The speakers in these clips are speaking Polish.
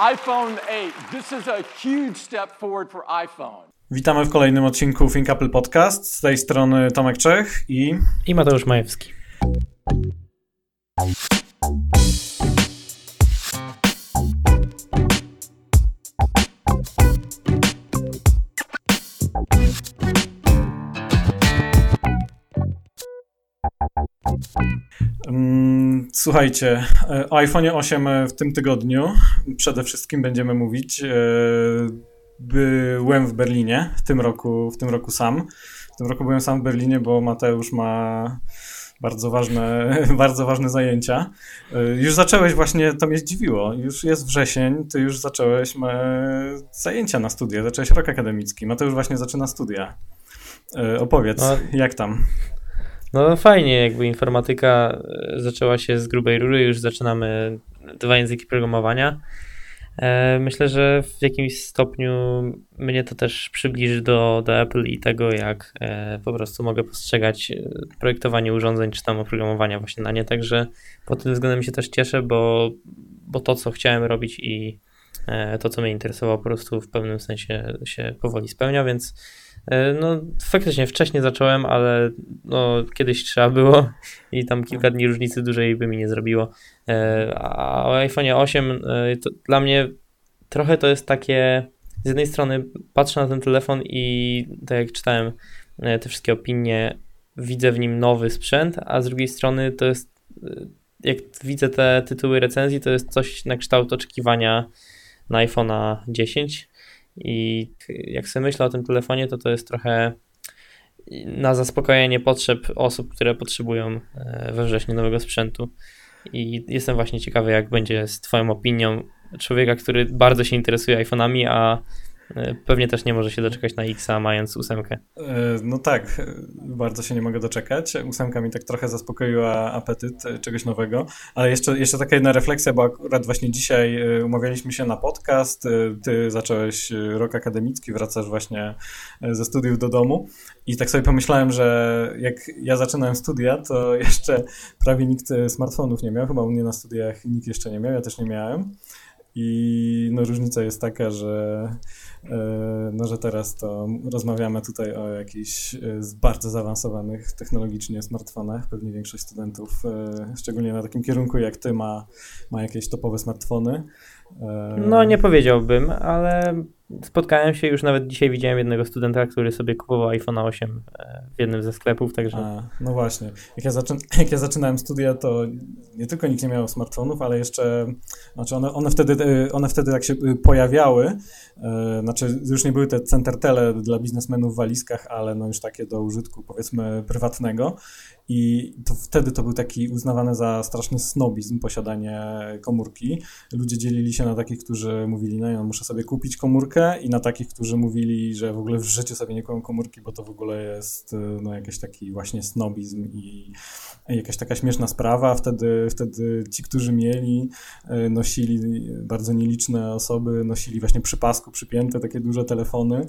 iPhone 8. This is a huge step forward for iPhone. Witamy w kolejnym odcinku Think Apple Podcast. Z tej strony Tomek Czech i... I Mateusz Majewski. Słuchajcie, e, o iPhone 8 w tym tygodniu przede wszystkim będziemy mówić. E, byłem w Berlinie w tym roku, w tym roku sam. W tym roku byłem sam w Berlinie, bo Mateusz ma bardzo ważne, bardzo ważne zajęcia. E, już zacząłeś właśnie, to mnie zdziwiło, już jest wrzesień, ty już zacząłeś zajęcia na studia, zacząłeś rok akademicki. Mateusz właśnie zaczyna studia. Opowiedz, no, jak tam? No fajnie, jakby informatyka e, zaczęła się z grubej rury, już zaczynamy dwa języki programowania. E, myślę, że w jakimś stopniu mnie to też przybliży do, do Apple i tego, jak e, po prostu mogę postrzegać projektowanie urządzeń czy tam oprogramowania właśnie na nie. Także pod tym względem się też cieszę, bo, bo to, co chciałem robić i to, co mnie interesowało, po prostu w pewnym sensie się powoli spełnia, więc no, faktycznie wcześniej zacząłem, ale no, kiedyś trzeba było i tam kilka dni różnicy dużej by mi nie zrobiło. E, a o iPhone 8 e, dla mnie trochę to jest takie. Z jednej strony patrzę na ten telefon i tak jak czytałem te wszystkie opinie, widzę w nim nowy sprzęt, a z drugiej strony to jest. Jak widzę te tytuły recenzji, to jest coś na kształt oczekiwania na iPhone'a 10 i jak sobie myślę o tym telefonie, to to jest trochę na zaspokojenie potrzeb osób, które potrzebują e, we wrześniu nowego sprzętu. I jestem właśnie ciekawy, jak będzie z Twoją opinią człowieka, który bardzo się interesuje iPhone'ami, a pewnie też nie może się doczekać na X-a, mając ósemkę. E, no tak, bardzo się nie mogę doczekać. Ósemka mi tak trochę zaspokoiła apetyt e, czegoś nowego. Ale jeszcze, jeszcze taka jedna refleksja, bo akurat właśnie dzisiaj umawialiśmy się na podcast. Ty zacząłeś rok akademicki, wracasz właśnie ze studiów do domu. I tak sobie pomyślałem, że jak ja zaczynałem studia, to jeszcze prawie nikt smartfonów nie miał. Chyba u mnie na studiach nikt jeszcze nie miał, ja też nie miałem. I no, różnica jest taka, że, e, no, że teraz to rozmawiamy tutaj o jakichś e, bardzo zaawansowanych technologicznie smartfonach. Pewnie większość studentów, e, szczególnie na takim kierunku jak ty, ma, ma jakieś topowe smartfony. No nie powiedziałbym, ale spotkałem się już nawet dzisiaj widziałem jednego studenta, który sobie kupował iPhone 8 e, w jednym ze sklepów, także... A, no właśnie. Jak ja, jak ja zaczynałem studia, to nie tylko nikt nie miał smartfonów, ale jeszcze, znaczy one, one, wtedy, e, one wtedy jak się e, pojawiały, znaczy już nie były te centertele dla biznesmenów w walizkach, ale no już takie do użytku powiedzmy prywatnego i to wtedy to był taki uznawany za straszny snobizm posiadanie komórki. Ludzie dzielili się na takich, którzy mówili, no ja muszę sobie kupić komórkę i na takich, którzy mówili, że w ogóle w życiu sobie nie kupią komórki, bo to w ogóle jest no, jakiś taki właśnie snobizm i jakaś taka śmieszna sprawa. Wtedy, wtedy ci, którzy mieli, e, nosili, bardzo nieliczne osoby, nosili właśnie przy pasku przypięte takie duże telefony,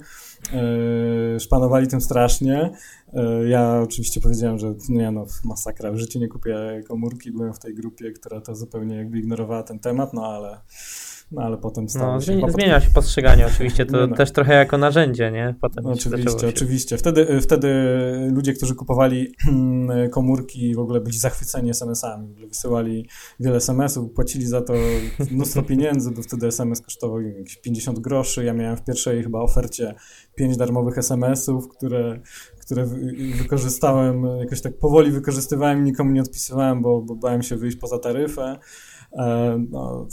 e, szpanowali tym strasznie. E, ja oczywiście powiedziałem, że nie no, masakra, w życiu nie kupię komórki, byłem w tej grupie, która to zupełnie jakby ignorowała ten temat, no ale no ale potem stało no, się... Zmienia, zmienia się postrzeganie oczywiście, to no. też trochę jako narzędzie, nie? Potem oczywiście, się... oczywiście. Wtedy, wtedy ludzie, którzy kupowali komórki w ogóle byli zachwyceni SMS-ami, wysyłali wiele SMS-ów, płacili za to mnóstwo pieniędzy, bo wtedy SMS kosztował jakieś 50 groszy, ja miałem w pierwszej chyba ofercie 5 darmowych SMS-ów, które które wykorzystałem, jakoś tak powoli wykorzystywałem, nikomu nie odpisywałem, bo, bo bałem się wyjść poza taryfę. E, no,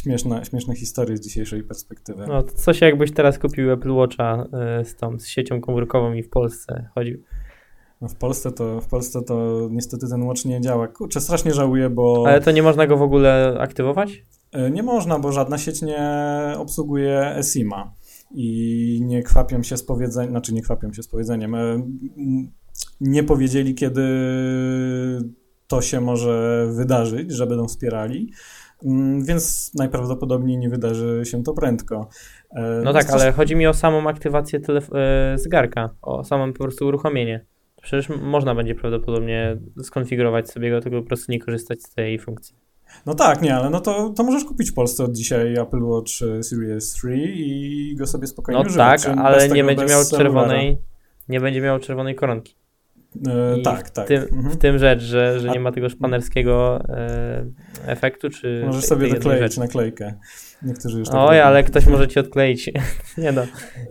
śmieszne, śmieszne historie z dzisiejszej perspektywy. No, to coś jakbyś teraz kupił Apple Watcha e, z tą z siecią komórkową i w Polsce chodził. No w Polsce to w Polsce to niestety ten watch nie działa. Kurczę, strasznie żałuję, bo... Ale to nie można go w ogóle aktywować? E, nie można, bo żadna sieć nie obsługuje eSIM-a i nie kwapią się z powiedzeniem, znaczy nie kwapią się z powiedzeniem, nie powiedzieli, kiedy to się może wydarzyć, że będą wspierali, mm, więc najprawdopodobniej nie wydarzy się to prędko. E, no tak, ale chodzi mi o samą aktywację e, zegarka, o samą po prostu uruchomienie. Przecież można będzie prawdopodobnie skonfigurować sobie go, tylko po prostu nie korzystać z tej funkcji. No tak, nie, ale no to, to możesz kupić w Polsce od dzisiaj Apple Watch Series 3 i go sobie spokojnie No używać. tak, ale nie będzie miał czerwonej, nie będzie miał czerwonej koronki. E, tak, tak. W tym, mhm. w tym rzecz, że, że nie ma tego szpanerskiego e, efektu, czy... Możesz sobie dokleić naklejkę. Niektórzy już tak Oj, robią. ale ktoś może ci odkleić. nie no.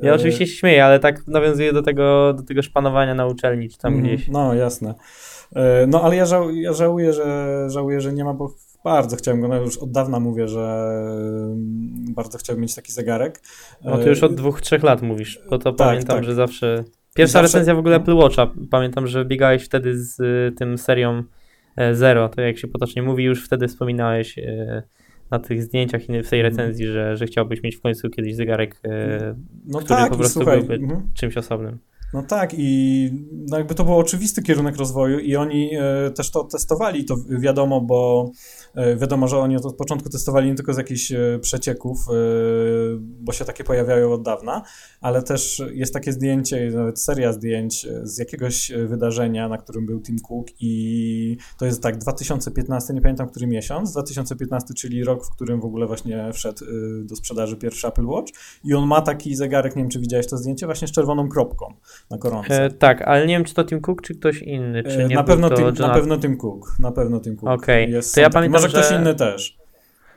Ja E, oczywiście się śmieję, ale tak nawiązuję do tego, do tego szpanowania na uczelni, czy tam Mhm, gdzieś. No, jasne. No, ale ja, żał, ja żałuję, że, żałuję, że nie ma, bo bardzo chciałem go, no już od dawna mówię, że mm, bardzo chciałbym mieć taki zegarek. No ty już od dwóch, trzech lat mówisz, bo to tak, pamiętam, tak. że zawsze... Pierwsza Zawsze- recenzja w ogóle Apple Watcha, pamiętam, że biegałeś wtedy z y, tym serią e, Zero, to jak się potocznie mówi, już wtedy wspominałeś e, na tych zdjęciach i w tej Mhm. recenzji, że, że chciałbyś mieć w końcu kiedyś zegarek, e, No który tak, po prostu słuchaj, byłby mhm. czymś osobnym. No tak i no jakby to był oczywisty kierunek rozwoju i oni też to testowali, to wiadomo, bo wiadomo, że oni od początku testowali nie tylko z jakichś e, przecieków, e, bo się takie pojawiają od dawna, ale też jest takie zdjęcie, nawet seria zdjęć e, z jakiegoś e, wydarzenia, na którym był Tim Cook i to jest tak 2015, nie pamiętam który miesiąc, 2015, czyli rok, w którym w ogóle właśnie wszedł e, do sprzedaży pierwszy Apple Watch i on ma taki zegarek, nie wiem czy widziałeś to zdjęcie, właśnie z czerwoną kropką na koronce. E, tak, ale nie wiem, czy to Tim Cook, czy ktoś inny, czy E, nie na, pewno to Tim, na pewno Tim Cook. Na pewno Tim Cook. Okej, Jest to ja taki- pamiętam, Może ktoś że- inny też.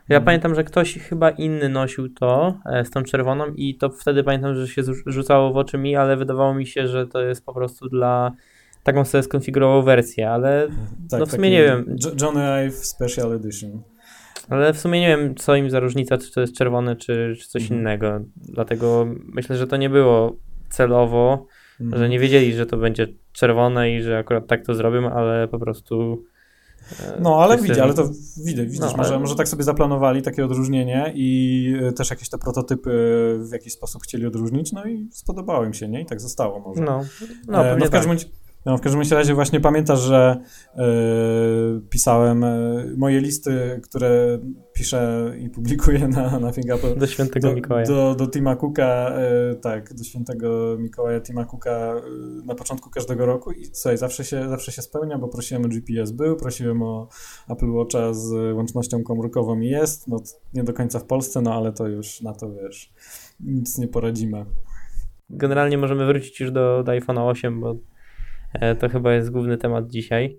Ja Mhm. pamiętam, że ktoś chyba inny nosił to z tą czerwoną i to wtedy pamiętam, że się rzucało w oczy mi, ale wydawało mi się, że to jest po prostu dla taką sobie skonfigurował wersję, ale, Tak, no w sumie nie wiem. Jo- Johnny Ive Special Edition. ale w sumie nie wiem, co im za różnica, czy to jest czerwone, czy, czy coś Mhm. innego. Dlatego myślę, że to nie było celowo, Mhm. że nie wiedzieli, że to będzie czerwone i że akurat tak to zrobią, ale po prostu. E, No, ale sobie- ale to widać, widzisz, No, może, ale- może tak sobie zaplanowali takie odróżnienie i e, też jakieś te prototypy w jakiś sposób chcieli odróżnić, no i spodobało im się, nie? I tak zostało może. No, No, e, no w tak. każdym bądź, no, w każdym razie właśnie pamiętasz, że e, pisałem e, moje listy, które piszę i publikuję na, na Fingerprint Do świętego do, Mikołaja. do, do Tima Cooka, e, tak, do świętego Mikołaja Tima Cooka na początku każdego roku i słuchaj, zawsze się, zawsze się spełnia, bo prosiłem o GPS był, prosiłem o Apple Watcha z łącznością komórkową i jest, no nie do końca w Polsce, no ale to już na to, wiesz, nic nie poradzimy. Generalnie możemy wrócić już do, do iPhone'a 8, bo to chyba jest główny temat dzisiaj.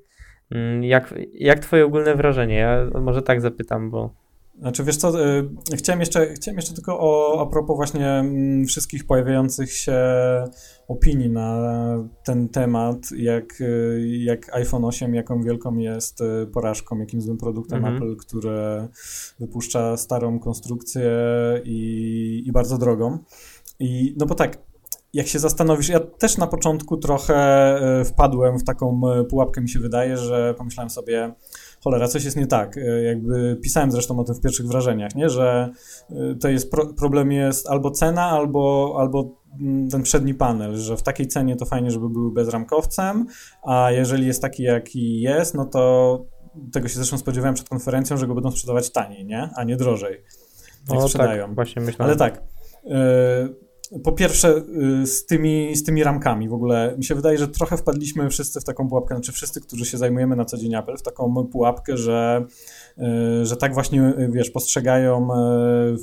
Mm, Jak, jak twoje ogólne wrażenie? Ja może tak zapytam, bo Znaczy, wiesz co, y, chciałem jeszcze, chciałem jeszcze tylko o, a propos właśnie mm, wszystkich pojawiających się opinii na ten temat, jak, y, jak iPhone 8, jaką wielką jest y, porażką, jakim złym produktem Mhm. Apple, które wypuszcza starą konstrukcję i, i bardzo drogą. I no bo tak, jak się zastanowisz, ja też na początku trochę e, wpadłem w taką e, pułapkę, mi się wydaje, że pomyślałem sobie, cholera, coś jest nie tak. E, Jakby pisałem zresztą o tym w pierwszych wrażeniach, nie? że to jest pro, problem jest albo cena, albo, albo mm, ten przedni panel, że w takiej cenie to fajnie, żeby były bezramkowcem, a jeżeli jest taki, jaki jest, no to tego się zresztą spodziewałem przed konferencją, że go będą sprzedawać taniej, nie? A nie drożej. Jak o, sprzedają. tak, właśnie myślałem. Ale tak. e, Po pierwsze, y, z tymi, z tymi ramkami w ogóle, mi się wydaje, że trochę wpadliśmy wszyscy w taką pułapkę, znaczy wszyscy, którzy się zajmujemy na co dzień Apple, w taką pułapkę, że, y, że tak właśnie, y, wiesz, postrzegają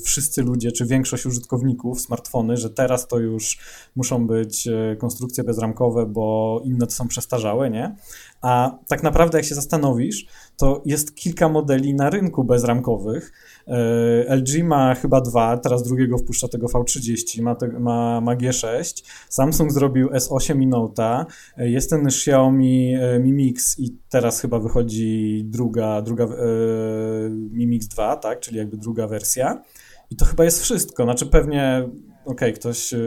wszyscy ludzie, czy większość użytkowników smartfony, że teraz to już muszą być konstrukcje bezramkowe, bo inne to są przestarzałe, nie? A tak naprawdę, jak się zastanowisz, to jest kilka modeli na rynku bezramkowych. E, LG ma chyba dwa, teraz drugiego wpuszcza tego V30, ma, te, ma, ma G6. Samsung zrobił S8 i Note'a. E, Jest ten Xiaomi e, Mi Mix i teraz chyba wychodzi druga, druga Mi Mix 2, tak, czyli jakby druga wersja. I to chyba jest wszystko. Znaczy pewnie, okej, ktoś e,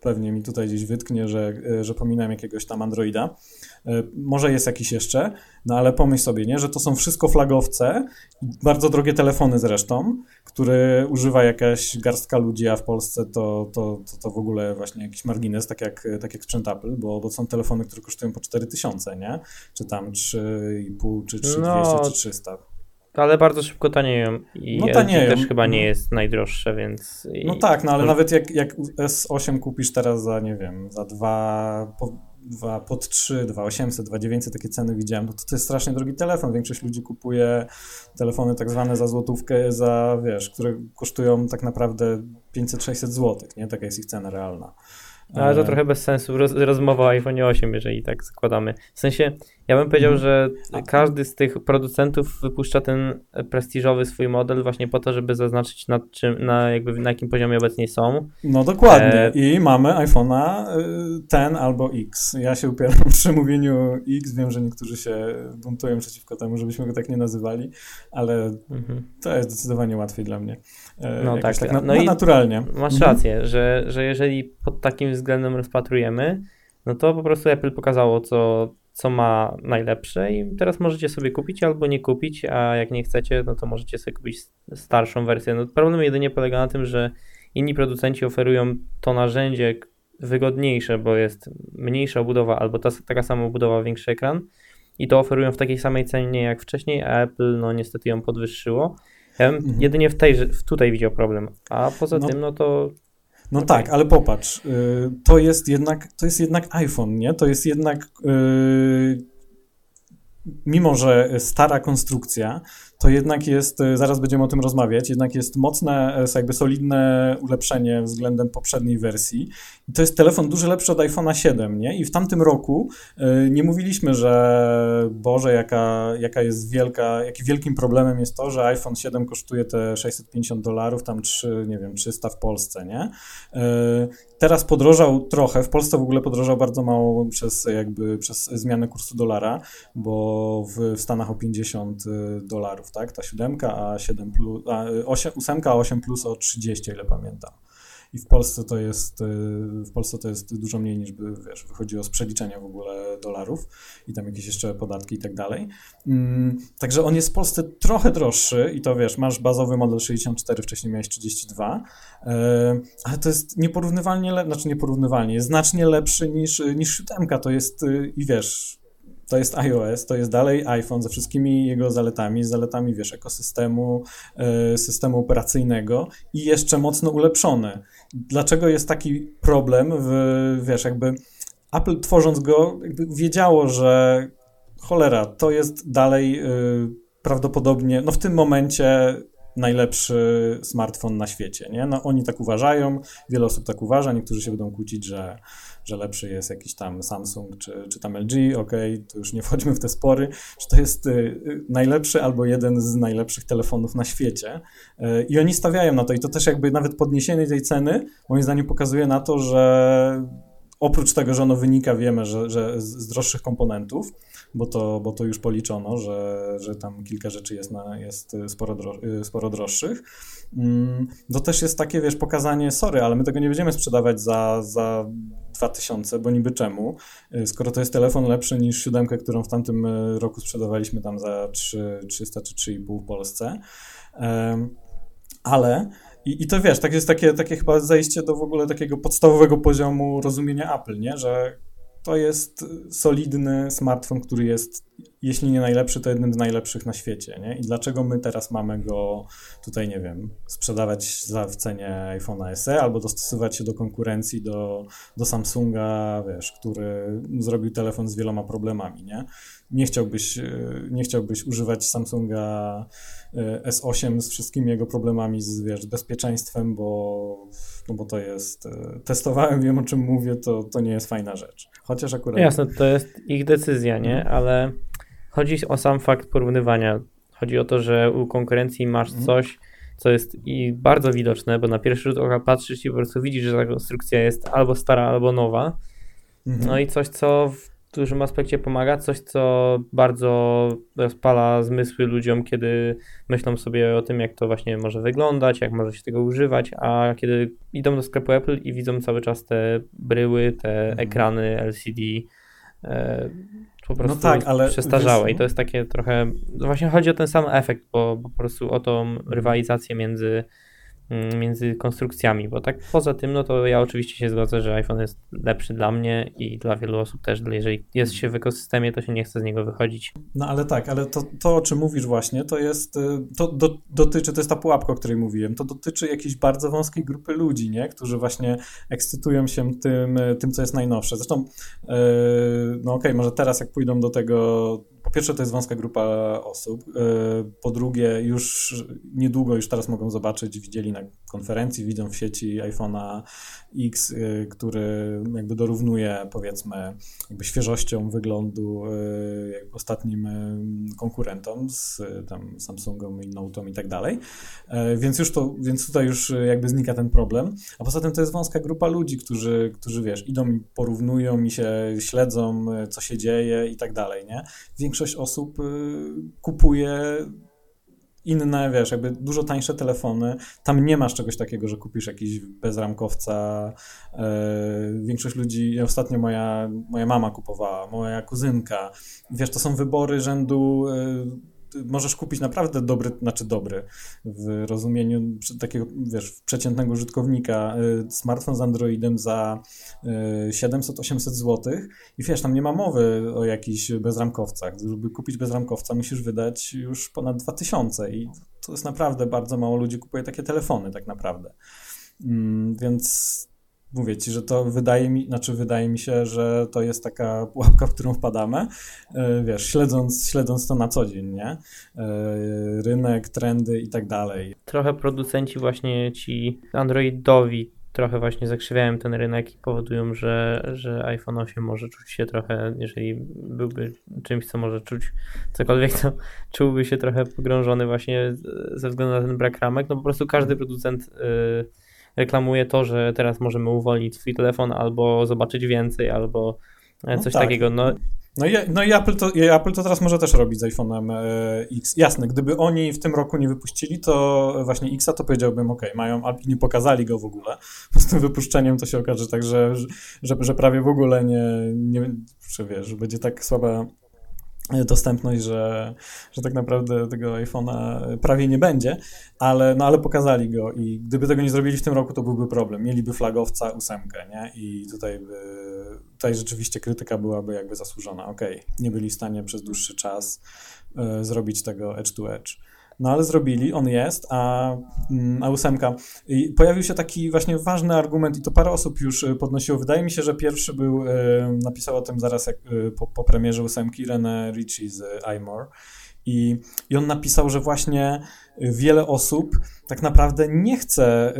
pewnie mi tutaj gdzieś wytknie, że, że pominąłem jakiegoś tam Androida. E, Może jest jakiś jeszcze, no ale pomyśl sobie, nie, że to są wszystko flagowce, i bardzo drogie telefony zresztą, które używa jakaś garstka ludzi, a w Polsce to, to, to, to w ogóle właśnie jakiś margines, tak jak, tak jak sprzęt Apple, bo, bo są telefony, które kosztują po 4000, nie? Czy tam 3,5, czy 3200, No, czy 300. Ale bardzo szybko tanieją i No tanieją. też chyba nie Mhm. jest najdroższe, więc... No tak, no ale nawet jak, jak S8 kupisz teraz za, nie wiem, za dwa, po, 2 pod 3, 2800, 2900 takie ceny widziałem, no to to jest strasznie drogi telefon. Większość ludzi kupuje telefony tak zwane za złotówkę, za wiesz, które kosztują tak naprawdę 500-600 zł, nie? Taka jest ich cena realna. No, ale to E, trochę bez sensu roz, rozmowa o iPhone 8, jeżeli tak zakładamy. W sensie, ja bym powiedział, Mhm. że każdy z tych producentów wypuszcza ten prestiżowy swój model właśnie po to, żeby zaznaczyć nad czym, na, jakby na jakim poziomie obecnie są. No dokładnie. E, I mamy iPhone'a y, ten albo X. Ja się upieram przy mówieniu X. Wiem, że niektórzy się buntują przeciwko temu, żebyśmy go tak nie nazywali, ale Mhm. to jest zdecydowanie łatwiej dla mnie. E, No jakoś tak, na, no na, i naturalnie. Masz Mhm. rację, że, że jeżeli pod takim względem rozpatrujemy, no to po prostu Apple pokazało, co, co ma najlepsze i teraz możecie sobie kupić albo nie kupić, a jak nie chcecie, no to możecie sobie kupić starszą wersję. No problem jedynie polega na tym, że inni producenci oferują to narzędzie wygodniejsze, bo jest mniejsza obudowa albo ta, taka sama obudowa, większy ekran i to oferują w takiej samej cenie jak wcześniej, a Apple no niestety ją podwyższyło. Ja bym Mhm. jedynie w tej, w tutaj widział problem, a poza No. tym no to No Okej. tak, ale popatrz, y, to jest jednak, to jest jednak iPhone, nie? To jest jednak, y, mimo że stara konstrukcja, to jednak jest, y, zaraz będziemy o tym rozmawiać, jednak jest mocne, y, jakby solidne ulepszenie względem poprzedniej wersji. I to jest telefon dużo lepszy od iPhone'a 7, nie? I w tamtym roku y, nie mówiliśmy, że Boże, jaka, jaka jest wielka, jaki wielkim problemem jest to, że iPhone 7 kosztuje te 650 dolarów, tam 3, nie wiem, 300 w Polsce, nie? Teraz podrożał trochę, w Polsce w ogóle podrożał bardzo mało przez jakby przez zmianę kursu dolara, bo w, w Stanach o 50 dolarów, tak, ta siódemka, a 7 plus, a 8, ósemka, a 8 plus o 30, o ile pamiętam. I w Polsce to jest, y, w Polsce to jest dużo mniej niż by, wiesz, wychodziło z przeliczenia w ogóle dolarów i tam jakieś jeszcze podatki i tak dalej. Mm, Także on jest w Polsce trochę droższy i to wiesz, masz bazowy model 64, wcześniej miałeś 32, e, ale to jest nieporównywalnie, le- znaczy nieporównywalnie, jest znacznie lepszy niż, niż siódemka, to jest y, i wiesz, to jest iOS, to jest dalej iPhone ze wszystkimi jego zaletami, z zaletami, wiesz, ekosystemu, e, systemu operacyjnego i jeszcze mocno ulepszony. Dlaczego jest taki problem w, wiesz, jakby Apple tworząc go wiedziało, że cholera, to jest dalej y, prawdopodobnie, no w tym momencie najlepszy smartfon na świecie, nie? No oni tak uważają, wiele osób tak uważa, niektórzy się będą kłócić, że, że lepszy jest jakiś tam Samsung czy, czy tam LG, okej, to już nie wchodźmy w te spory, że to jest y, y, najlepszy albo jeden z najlepszych telefonów na świecie y, i oni stawiają na to i to też jakby nawet podniesienie tej ceny moim zdaniem pokazuje na to, że oprócz tego, że ono wynika, wiemy, że, że z, droższych komponentów, bo to, bo to już policzono, że, że tam kilka rzeczy jest, na, jest sporo, dro, sporo droższych. Mm, To też jest takie, wiesz, pokazanie, sorry, ale my tego nie będziemy sprzedawać za, za 2000, bo niby czemu, Y, skoro to jest telefon lepszy niż siódemkę, którą w tamtym y, roku sprzedawaliśmy tam za 3, 300 czy 3,5 w Polsce. Ale i, I to wiesz, tak jest takie, takie chyba zejście do w ogóle takiego podstawowego poziomu rozumienia Apple, nie? Że to jest solidny smartfon, który jest, jeśli nie najlepszy, to jednym z najlepszych na świecie, nie? I dlaczego my teraz mamy go tutaj, nie wiem, sprzedawać za, w cenie iPhone'a SE albo dostosować się do konkurencji, do, do Samsunga, wiesz, który zrobił telefon z wieloma problemami, nie? Nie chciałbyś, y, nie chciałbyś używać Samsunga y, S8 z wszystkimi jego problemami z, wiesz, z bezpieczeństwem, bo, no bo to jest, y, testowałem, wiem o czym mówię, to, to nie jest fajna rzecz. Chociaż akurat... Jasne, to jest ich decyzja, nie? Mhm. Ale chodzi o sam fakt porównywania. Chodzi o to, że u konkurencji masz Mhm. coś, co jest i bardzo widoczne, bo na pierwszy rzut oka patrzysz i po prostu widzisz, że ta konstrukcja jest albo stara, albo nowa. Mhm. No i coś, co w dużym aspekcie pomaga, coś, co bardzo rozpala zmysły ludziom, kiedy myślą sobie o tym, jak to właśnie może wyglądać, jak może się tego używać, a kiedy idą do sklepu Apple i widzą cały czas te bryły, te Mhm. ekrany LCD, e, po prostu tak, ale przestarzałe. wiesz, I to jest takie trochę. no Właśnie chodzi o ten sam efekt, bo, po prostu o tą rywalizację między między konstrukcjami, bo tak poza tym, no to ja oczywiście się zgodzę, że iPhone jest lepszy dla mnie i dla wielu osób też, jeżeli jest się w ekosystemie, to się nie chce z niego wychodzić. No ale tak, ale to, to o czym mówisz właśnie, to jest, y, to do, dotyczy, to jest ta pułapka, o której mówiłem, to dotyczy jakiejś bardzo wąskiej grupy ludzi, nie, którzy właśnie ekscytują się tym, tym co jest najnowsze. Zresztą, yy, no okej, okay, może teraz jak pójdą do tego po pierwsze, to jest wąska grupa osób. E, po drugie, już niedługo, już teraz mogą zobaczyć, widzieli na konferencji, widzą w sieci iPhone'a X, e, który jakby dorównuje, powiedzmy, jakby świeżością wyglądu e, ostatnim konkurentom z tam Samsungą i Note'ą i tak dalej. Więc już to, więc tutaj już jakby znika ten problem. A poza tym to jest wąska grupa ludzi, którzy, którzy wiesz, idą i porównują i się śledzą, co się dzieje i tak dalej, nie? większość osób y, kupuje inne, wiesz, jakby dużo tańsze telefony. Tam nie masz czegoś takiego, że kupisz jakiś bezramkowca. Y, większość ludzi, ostatnio moja, moja mama kupowała, moja kuzynka. Wiesz, to są wybory rzędu y, możesz kupić naprawdę dobry, znaczy dobry w rozumieniu takiego, wiesz, przeciętnego użytkownika y, smartfon z Androidem za 700-800 y, zł i wiesz, tam nie ma mowy o jakichś bezramkowcach. Żeby kupić bezramkowca musisz wydać już ponad 2000 i to jest naprawdę bardzo mało ludzi kupuje takie telefony tak naprawdę. Mm, więc mówię ci, że to wydaje mi, znaczy wydaje mi się, że to jest taka pułapka, w którą wpadamy, e, wiesz, śledząc, śledząc to na co dzień, nie? E, rynek, trendy i tak dalej. Trochę producenci właśnie ci androidowi trochę właśnie zakrzywiają ten rynek i powodują, że, że iPhone 8 może czuć się trochę, jeżeli byłby czymś, co może czuć cokolwiek, to czułby się trochę pogrążony właśnie ze względu na ten brak ramek. No po prostu każdy producent yy, reklamuje to, że teraz możemy uwolnić swój telefon albo zobaczyć więcej, albo e, no coś no tak. takiego. No, no i, no i Apple, to, i Apple to teraz może też robić z iPhone'em e, X. Jasne, gdyby oni w tym roku nie wypuścili, to właśnie Xa to powiedziałbym, ok, mają, a nie pokazali go w ogóle. Z tym wypuszczeniem to się okaże tak, że, że, że prawie w ogóle nie, nie że wiesz, że będzie tak słaba dostępność, że, że tak naprawdę tego iPhone'a prawie nie będzie, ale, no, ale pokazali go i gdyby tego nie zrobili w tym roku, to byłby problem. Mieliby flagowca ósemkę, nie? I tutaj, by, tutaj rzeczywiście krytyka byłaby jakby zasłużona. Okej, okay, nie byli w stanie przez dłuższy czas y, zrobić tego edge to edge. No ale zrobili, on jest, a, mm, a ósemka. I pojawił się taki właśnie ważny argument i to parę osób już y, podnosiło. Wydaje mi się, że pierwszy był, y, napisał o tym zaraz jak, y, po, po premierze ósemki René Ritchie z iMore. I, I on napisał, że właśnie wiele osób tak naprawdę nie chce,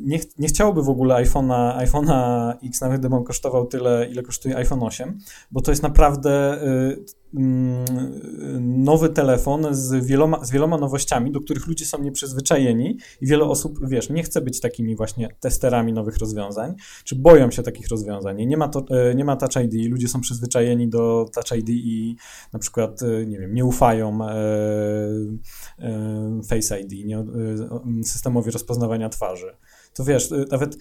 nie, nie chciałoby w ogóle iPhone'a iPhone X, nawet gdyby on kosztował tyle, ile kosztuje iPhone 8, bo to jest naprawdę Mm, nowy telefon z wieloma, z wieloma nowościami, do których ludzie są nieprzyzwyczajeni i wiele osób, wiesz, nie chce być takimi właśnie testerami nowych rozwiązań, czy boją się takich rozwiązań. Nie ma, to, e, nie ma Touch ID, ludzie są przyzwyczajeni do Touch ID i na przykład, nie wiem, nie ufają Face ID, nie, systemowi rozpoznawania twarzy. To wiesz, nawet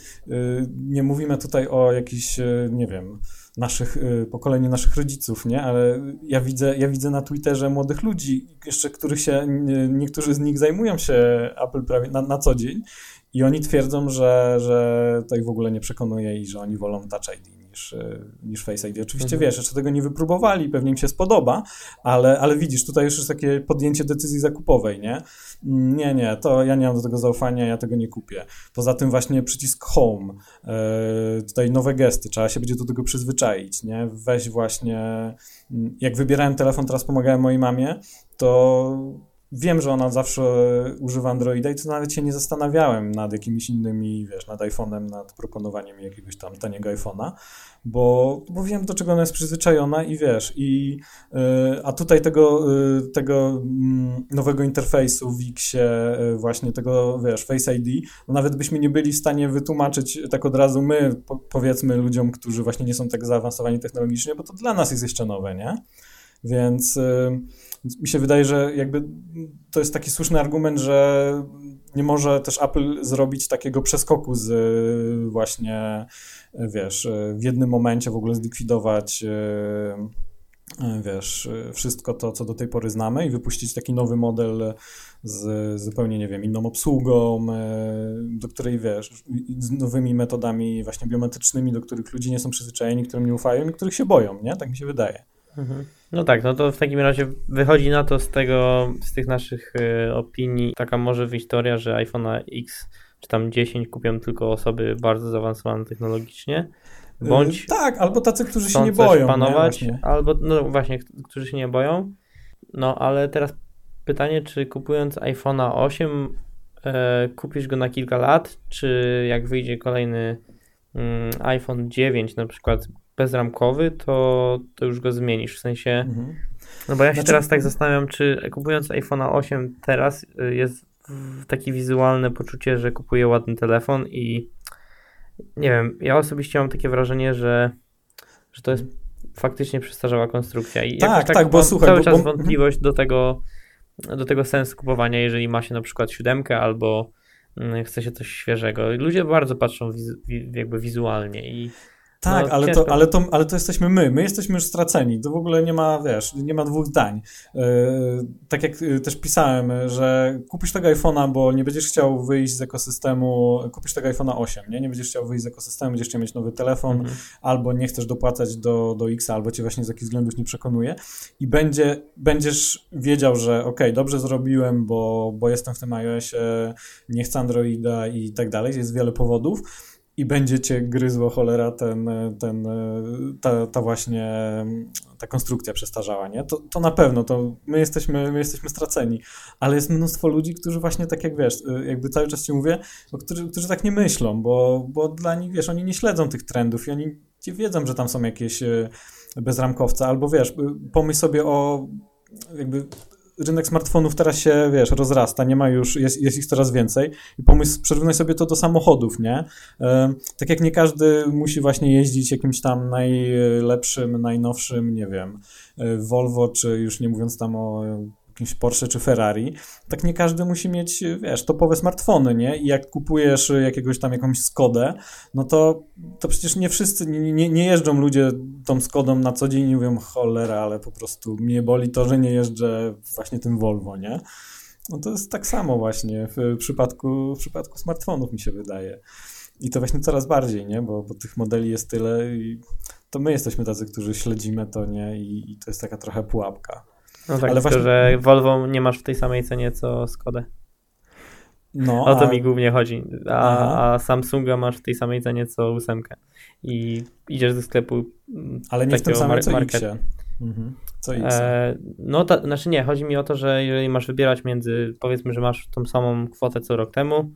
nie mówimy tutaj o jakichś, nie wiem, naszych, y, pokoleniu naszych rodziców, nie? Ale ja widzę, ja widzę na Twitterze młodych ludzi, jeszcze których się, niektórzy z nich zajmują się Apple prawie na, na co dzień i oni twierdzą, że, że to ich w ogóle nie przekonuje i że oni wolą Touch ID niż, y, niż Face ID. Oczywiście mhm. wiesz, jeszcze tego nie wypróbowali, pewnie im się spodoba, ale, ale widzisz, tutaj już jest takie podjęcie decyzji zakupowej, nie? Mm, nie, nie, to ja nie mam do tego zaufania, ja tego nie kupię. Poza tym właśnie przycisk Home, yy, tutaj nowe gesty, trzeba się będzie do tego przyzwyczaić, nie? Weź właśnie, mm, jak wybierałem telefon, teraz pomagałem mojej mamie, to wiem, że ona zawsze używa Androida i to nawet się nie zastanawiałem nad jakimiś innymi, wiesz, nad iPhone'em, nad proponowaniem jakiegoś tam taniego iPhone'a, bo, bo wiem, do czego ona jest przyzwyczajona i wiesz, i, yy, a tutaj tego, yy, tego yy, nowego interfejsu w Xie, y, właśnie tego, wiesz, Face ID, no nawet byśmy nie byli w stanie wytłumaczyć tak od razu my, po, powiedzmy ludziom, którzy właśnie nie są tak zaawansowani technologicznie, bo to dla nas jest jeszcze nowe, nie? Więc y, mi się wydaje, że jakby to jest taki słuszny argument, że nie może też Apple zrobić takiego przeskoku z y, właśnie, wiesz, w jednym momencie w ogóle zlikwidować y, wiesz, wszystko to, co do tej pory znamy i wypuścić taki nowy model z zupełnie, nie wiem, inną obsługą, do której, wiesz, z nowymi metodami właśnie biometrycznymi, do których ludzie nie są przyzwyczajeni, którym nie ufają i których się boją, nie? Tak mi się wydaje. Mhm. No tak, no to w takim razie wychodzi na to z tego, z tych naszych y, opinii, taka może wyjść teoria, że iPhone'a X czy tam 10 kupią tylko osoby bardzo zaawansowane technologicznie, bądź... Yy, tak, albo tacy, którzy się nie boją. panować, nie? albo, no właśnie, którzy się nie boją. No, ale teraz pytanie, czy kupując iPhone'a 8 e, kupisz go na kilka lat, czy jak wyjdzie kolejny mm, iPhone 9 na przykład bezramkowy, to, to już go zmienisz. W sensie. Mhm. No bo ja się znaczy... teraz tak zastanawiam, czy kupując iPhone'a 8 teraz y, jest takie wizualne poczucie, że kupuję ładny telefon i nie wiem, ja osobiście mam takie wrażenie, że, że to jest faktycznie przestarzała konstrukcja i tak, tak, tak bo słuchaj, cały bo, czas bo... wątpliwość do tego, do tego sensu kupowania, jeżeli ma się na przykład siódemkę albo mm, chce się coś świeżego. Ludzie bardzo patrzą wiz, jakby wizualnie i tak, no, ale, to, ale, to, ale to jesteśmy my. My jesteśmy już straceni. To w ogóle nie ma, wiesz, nie ma dwóch zdań. Yy, tak jak yy, też pisałem, że kupisz tego iPhone'a, bo nie będziesz chciał wyjść z ekosystemu, kupisz tego iPhone'a 8, nie? Nie będziesz chciał wyjść z ekosystemu, będziesz chciał mieć nowy telefon, mhm. albo nie chcesz dopłacać do, do X, albo cię właśnie z jakichś względów nie przekonuje i będzie, będziesz wiedział, że ok, dobrze zrobiłem, bo, bo jestem w tym iOSie, nie chcę Androida i tak dalej, jest wiele powodów, i będzie cię gryzło cholera ten, ten, ta, ta właśnie ta konstrukcja przestarzała, nie? To, to na pewno, to my jesteśmy, my jesteśmy straceni, ale jest mnóstwo ludzi, którzy właśnie tak jak wiesz, jakby cały czas ci mówię, którzy, którzy tak nie myślą, bo, bo dla nich, wiesz, oni nie śledzą tych trendów i oni nie wiedzą, że tam są jakieś e, bezramkowce, albo wiesz, pomyśl sobie o jakby rynek smartfonów teraz się, wiesz, rozrasta, nie ma już, jest, jest ich coraz więcej i pomysł, przyrównaj sobie to do samochodów, nie? Tak jak nie każdy musi właśnie jeździć jakimś tam najlepszym, najnowszym, nie wiem, e, Volvo, czy już nie mówiąc tam o jakimś Porsche czy Ferrari, tak nie każdy musi mieć, wiesz, topowe smartfony, nie? I jak kupujesz jakiegoś tam jakąś Skodę, no to, to przecież nie wszyscy, nie, nie, jeżdżą ludzie tą Skodą na co dzień i mówią, cholera, ale po prostu mnie boli to, że nie jeżdżę właśnie tym Volvo, nie? No to jest tak samo właśnie w przypadku, w przypadku smartfonów mi się wydaje. I to właśnie coraz bardziej, nie? Bo, bo tych modeli jest tyle i to my jesteśmy tacy, którzy śledzimy to, nie? I, i to jest taka trochę pułapka. No tak, Ale właśnie... że Volvo nie masz w tej samej cenie co Skodę. No, o to a... mi głównie chodzi. A, a, Samsunga masz w tej samej cenie co ósemkę. I idziesz do sklepu. Mm, Ale nie w tym samym co market. Mhm. Co e, no, ta, znaczy nie, chodzi mi o to, że jeżeli masz wybierać między, powiedzmy, że masz tą samą kwotę co rok temu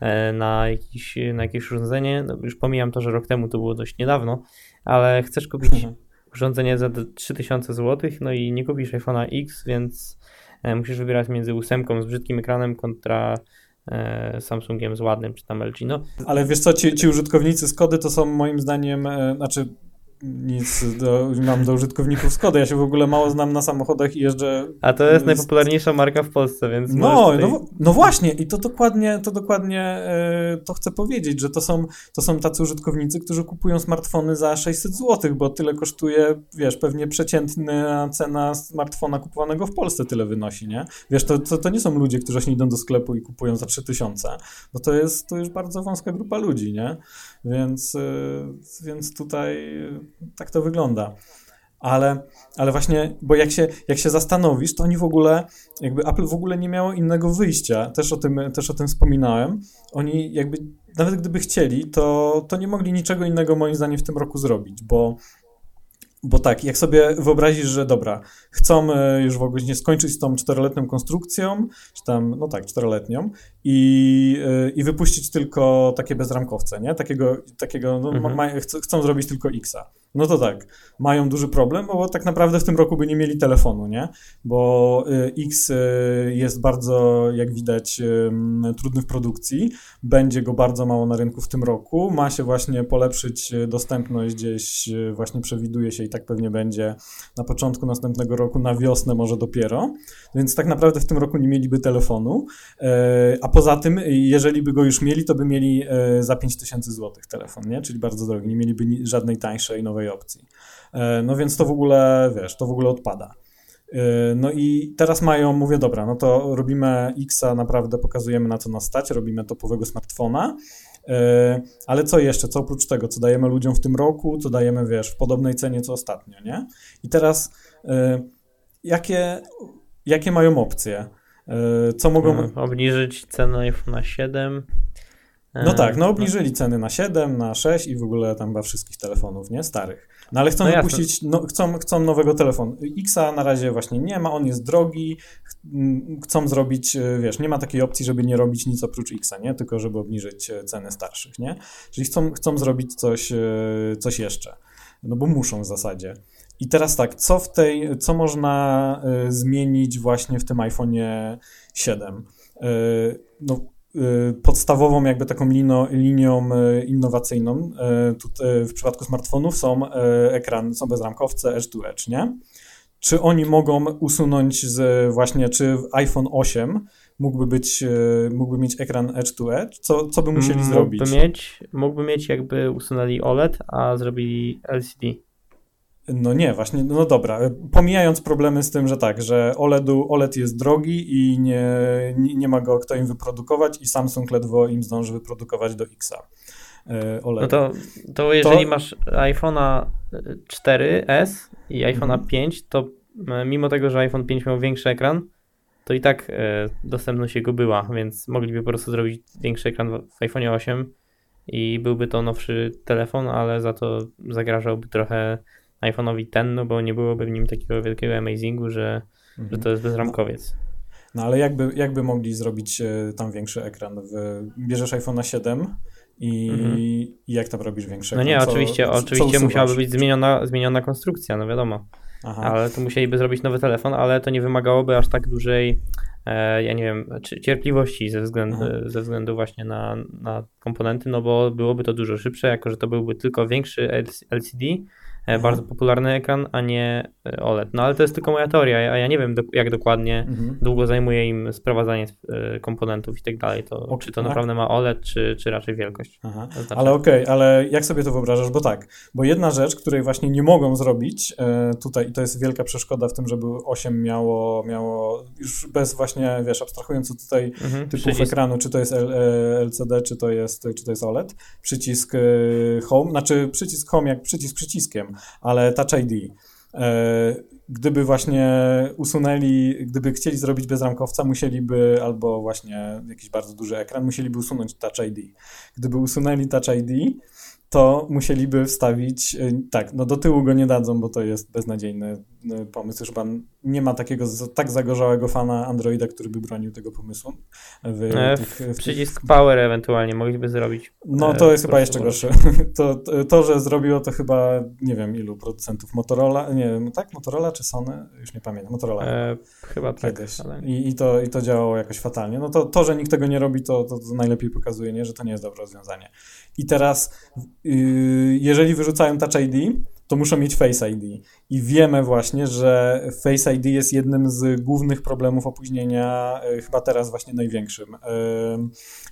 e, na, jakiś, na jakieś urządzenie, no już pomijam to, że rok temu to było dość niedawno, ale chcesz kupić mhm urządzenie za 3000 zł, no i nie kupisz iPhone'a X, więc e, musisz wybierać między ósemką z brzydkim ekranem kontra e, Samsungiem z ładnym, czy tam LG. No. Ale wiesz co, ci, ci użytkownicy Skody to są moim zdaniem, e, znaczy nic do, mam do użytkowników Skody. Ja się w ogóle mało znam na samochodach i jeżdżę. A to jest najpopularniejsza marka w Polsce, więc. No, tutaj... no, no, właśnie, i to dokładnie, to dokładnie to chcę powiedzieć, że to są, to są tacy użytkownicy, którzy kupują smartfony za 600 zł, bo tyle kosztuje, wiesz, pewnie przeciętna cena smartfona kupowanego w Polsce tyle wynosi, nie? Wiesz, to, to, to nie są ludzie, którzy się idą do sklepu i kupują za 3000, bo to jest to już bardzo wąska grupa ludzi, nie? Więc, więc tutaj tak to wygląda. Ale, ale właśnie, bo jak się, jak się zastanowisz, to oni w ogóle, jakby Apple w ogóle nie miało innego wyjścia. Też o tym, też o tym wspominałem. Oni jakby, nawet gdyby chcieli, to, to nie mogli niczego innego moim zdaniem w tym roku zrobić, bo bo tak, jak sobie wyobrazisz, że dobra, chcą e, już w ogóle nie skończyć z tą czteroletnią konstrukcją, czy tam, no tak, czteroletnią, i, e, i wypuścić tylko takie bezramkowce, nie? Takiego, takiego no, mhm. ma, chcą zrobić tylko Xa. No to tak, mają duży problem, bo tak naprawdę w tym roku by nie mieli telefonu, nie? Bo e, X jest bardzo, jak widać, trudny w produkcji, będzie go bardzo mało na rynku w tym roku, ma się właśnie polepszyć dostępność gdzieś, właśnie przewiduje się i tak pewnie będzie na początku następnego roku, na wiosnę może dopiero, więc tak naprawdę w tym roku nie mieliby telefonu, a poza tym, jeżeli by go już mieli, to by mieli za 5000 zł telefon, nie? czyli bardzo drogi, nie mieliby żadnej tańszej nowej opcji. No więc to w ogóle, wiesz, to w ogóle odpada. No i teraz mają, mówię, dobra, no to robimy Xa, naprawdę pokazujemy na co nas stać, robimy topowego smartfona, ale co jeszcze, co oprócz tego, co dajemy ludziom w tym roku, co dajemy, wiesz, w podobnej cenie co ostatnio, nie? I teraz yy, jakie, jakie mają opcje? Co mogą... Hmm, obniżyć cenę iPhone 7, no tak, no obniżyli ceny na 7, na 6 i w ogóle tam chyba wszystkich telefonów, nie? Starych. No ale chcą no wypuścić, no, chcą, chcą nowego telefonu. Xa na razie właśnie nie ma, on jest drogi, chcą zrobić, e, wiesz, nie ma takiej opcji, żeby nie robić nic oprócz Xa, nie? Tylko żeby obniżyć e, ceny starszych, nie? Czyli chcą, chcą zrobić coś, e, coś jeszcze. No bo muszą w zasadzie. I teraz tak, co w tej, co można zmienić właśnie w tym iPhone'ie 7? No podstawową jakby taką lino, linią y, innowacyjną y, tutaj w przypadku smartfonów są ekrany, są bezramkowce edge to edge, nie? Czy oni mogą usunąć z właśnie, czy iPhone 8 mógłby być, mógłby mieć ekran edge to edge? Co, co by musieli mógłby zrobić? Mieć, mógłby mieć jakby usunęli OLED, a zrobili LCD. No nie, właśnie, no dobra. Pomijając problemy z tym, że tak, że OLEDu, OLED jest drogi i nie, nie, nie ma go kto im wyprodukować i Samsung ledwo im zdąży wyprodukować do Xa. E, OLED. No to, to jeżeli to... masz iPhone'a 4S i iPhone'a mhm. 5, to e, mimo tego, że iPhone 5 miał większy ekran, to i tak e, dostępność jego była, więc mogliby po prostu zrobić większy ekran w iPhone'ie 8 i byłby to nowszy telefon, ale za to zagrażałby trochę iPhone'owi ten, no bo nie byłoby w nim takiego wielkiego amazingu, że, mhm. że to jest bezramkowiec. No ale jakby, jakby mogli zrobić e, tam większy ekran? W, bierzesz iPhone'a 7 i, mhm. i jak tam robisz większy ekran? No nie, co, oczywiście, co, oczywiście co musiałaby być zmieniona, zmieniona konstrukcja, no wiadomo. Aha. Ale to musieliby zrobić nowy telefon, ale to nie wymagałoby aż tak dużej, e, ja nie wiem, cierpliwości ze względu, ze względu właśnie na, na komponenty, no bo byłoby to dużo szybsze, jako że to byłby tylko większy LCD, E, bardzo popularny ekran, a nie e, OLED. No ale to jest tylko moja teoria, a ja nie wiem do, jak dokładnie mhm. długo zajmuje im sprowadzanie e, komponentów i tak dalej. To, okay, czy to tak? naprawdę ma OLED, czy, czy raczej wielkość. Znaczy... Ale okej, okay, ale jak sobie to wyobrażasz? Bo tak, bo jedna rzecz, której właśnie nie mogą zrobić tutaj, i to jest wielka przeszkoda w tym, żeby 8 miało, miało już bez właśnie, wiesz, abstrahując tutaj mhm, typów przycisk. ekranu, czy to jest LCD, czy to jest, czy to jest OLED, przycisk Home, znaczy przycisk Home jak przycisk przyciskiem, ale Touch ID. E, gdyby właśnie usunęli, gdyby chcieli zrobić bezramkowca, musieliby albo właśnie jakiś bardzo duży ekran, musieliby usunąć Touch ID. Gdyby usunęli Touch ID, to musieliby wstawić, e, tak, no do tyłu go nie dadzą, bo to jest beznadziejny pomysł. Już pan nie ma takiego tak zagorzałego fana Androida, który by bronił tego pomysłu. W, e, tych, w przycisk tych... Power ewentualnie mogliby zrobić. No to jest chyba jeszcze gorsze. To, to, że zrobiło to chyba, nie wiem ilu producentów, Motorola, nie wiem, tak, Motorola czy Sony? Już nie pamiętam, Motorola. E, chyba tak. Kiedyś. Ale... I, i, to, I to działało jakoś fatalnie. No to, to że nikt tego nie robi, to, to, to najlepiej pokazuje, nie, że to nie jest dobre rozwiązanie. I teraz, yy, jeżeli wyrzucają Touch ID, to muszą mieć Face ID. I wiemy właśnie, że Face ID jest jednym z głównych problemów opóźnienia, yy, chyba teraz właśnie największym,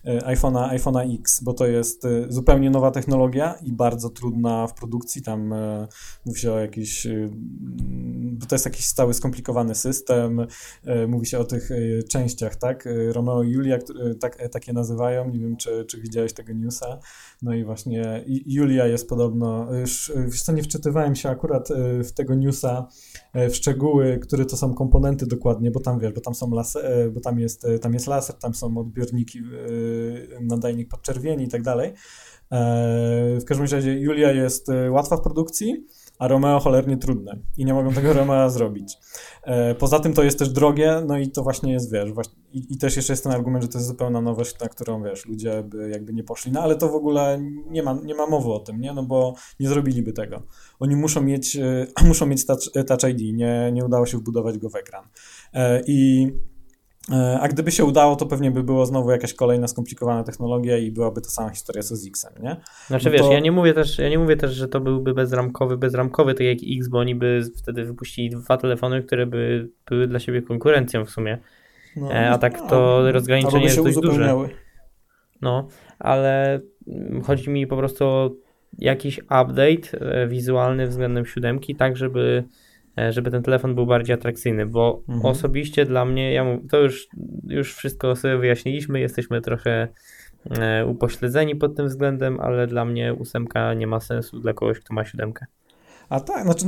yy, yy iPhone'a iPhone X, bo to jest zupełnie nowa technologia i bardzo trudna w produkcji. Tam mówi się o jakiś, bo to jest jakiś stały, skomplikowany system. Mówi się o tych częściach, tak? Romeo i Julia, tak, takie nazywają. Nie wiem, czy, czy widziałeś tego newsa. No i właśnie Julia jest podobno, już wiesz co, nie wczytywałem się akurat e, w tego newsa e, w szczegóły, które to są komponenty dokładnie, bo tam wiesz, bo tam są laser, e, bo tam jest, tam jest laser, tam są odbiorniki, nadajnik podczerwieni i tak dalej. W każdym razie Julia jest łatwa w produkcji, a Romeo cholernie trudne i nie mogą tego Romeo zrobić. E, poza tym to jest też drogie, no i to właśnie jest, wiesz, właśnie, i, i, też jeszcze jest ten argument, że to jest zupełna nowość, na którą, wiesz, ludzie by jakby nie poszli, no ale to w ogóle nie ma, nie ma mowy o tym, nie, no bo nie zrobiliby tego. Oni muszą mieć, e, muszą mieć touch, touch ID, nie, nie udało się wbudować go w ekran. E, I E, a gdyby się udało, to pewnie by było znowu jakaś kolejna skomplikowana technologia i byłaby to sama historia co z X-em, nie? Znaczy No wiesz, to- ja nie mówię też, ja nie mówię też, że to byłby bezramkowy, bezramkowy, tak jak X, bo oni by wtedy wypuścili dwa telefony, które by były dla siebie konkurencją w sumie. No, E, a tak to no, rozgraniczenie albo by jest dość duże. No, ale mm, chodzi mi po prostu o jakiś update e, wizualny względem siódemki, tak żeby, e, żeby ten telefon był bardziej atrakcyjny, bo Mhm. osobiście dla mnie, ja to już, już wszystko sobie wyjaśniliśmy, jesteśmy trochę e, upośledzeni pod tym względem, ale dla mnie ósemka nie ma sensu dla kogoś, kto ma siódemkę. A tak, znaczy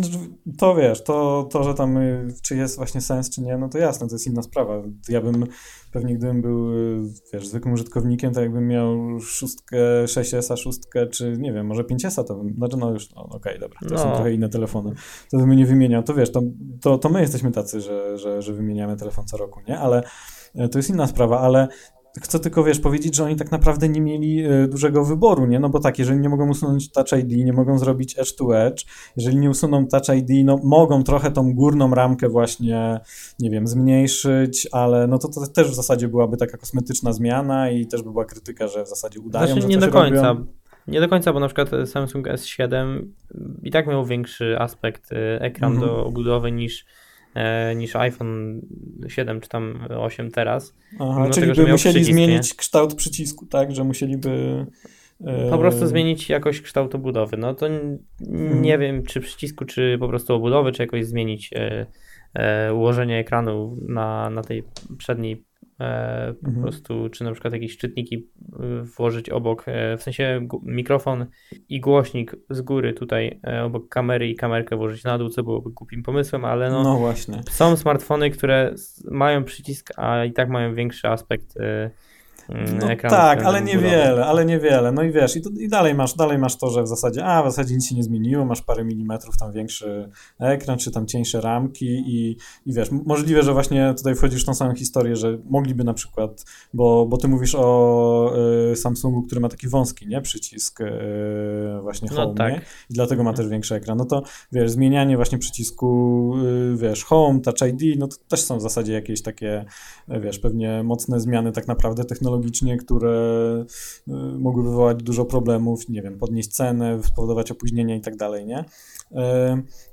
to wiesz, to, to, że tam y, czy jest właśnie sens, czy nie, no to jasne, to jest inna sprawa. Ja bym pewnie gdybym był, y, wiesz, zwykłym użytkownikiem, to jakbym miał szóstkę, 6S, szóstkę, czy nie wiem, może 5S, to bym, znaczy no już, no, okej, dobra, to są No. trochę inne telefony, to bym nie wymieniał, to wiesz, to, to, to my jesteśmy tacy, że, że, że wymieniamy telefon co roku, nie, ale y, to jest inna sprawa, ale Chcę tylko, wiesz, powiedzieć, że oni tak naprawdę nie mieli y, dużego wyboru, nie? No bo tak, jeżeli nie mogą usunąć Touch ID, nie mogą zrobić Edge to Edge, jeżeli nie usuną Touch ID, no mogą trochę tą górną ramkę właśnie, nie wiem, zmniejszyć, ale no to, to też w zasadzie byłaby taka kosmetyczna zmiana i też by była krytyka, że w zasadzie udają, Znaczy że nie do końca. robią. Nie do końca, bo na przykład Samsung S7 i tak miał większy aspekt, y, ekran Mhm. do obudowy niż, e, niż iPhone 7 czy tam 8 teraz. Aha, mimo czyli tego, by musieli przycisk, nie? zmienić kształt przycisku, tak, że musieliby... e, Po prostu zmienić jakoś kształt obudowy. No to n- nie wiem, czy przycisku, czy po prostu obudowy, czy jakoś zmienić e, e, ułożenie ekranu na, na tej przedniej e, po Mhm. prostu, czy na przykład jakieś szczytniki e, włożyć obok, e, w sensie mikrofon i głośnik z góry tutaj e, obok kamery i kamerkę włożyć na dół, co byłoby głupim pomysłem, ale no, No właśnie. są smartfony, które mają przycisk, a i tak mają większy aspekt e, mm, No ekranu. tak, ale niewiele, ale niewiele. No i wiesz, i, to, i dalej, masz, dalej masz to, że w zasadzie, a w zasadzie nic się nie zmieniło, masz parę milimetrów tam większy ekran, czy tam cieńsze ramki i, i wiesz, możliwe, że właśnie tutaj wchodzisz w tą samą historię, że mogliby na przykład, bo, bo ty mówisz o y, Samsungu, który ma taki wąski, nie, przycisk y, właśnie No Home, tak. nie? I dlatego ma też większy ekran. No to wiesz, zmienianie właśnie przycisku, y, wiesz, Home, Touch ID, no to też są w zasadzie jakieś takie, wiesz, pewnie mocne zmiany tak naprawdę technologicznie, które y, mogły wywołać dużo problemów, nie wiem, podnieść cenę, spowodować opóźnienia i tak dalej, nie? Y,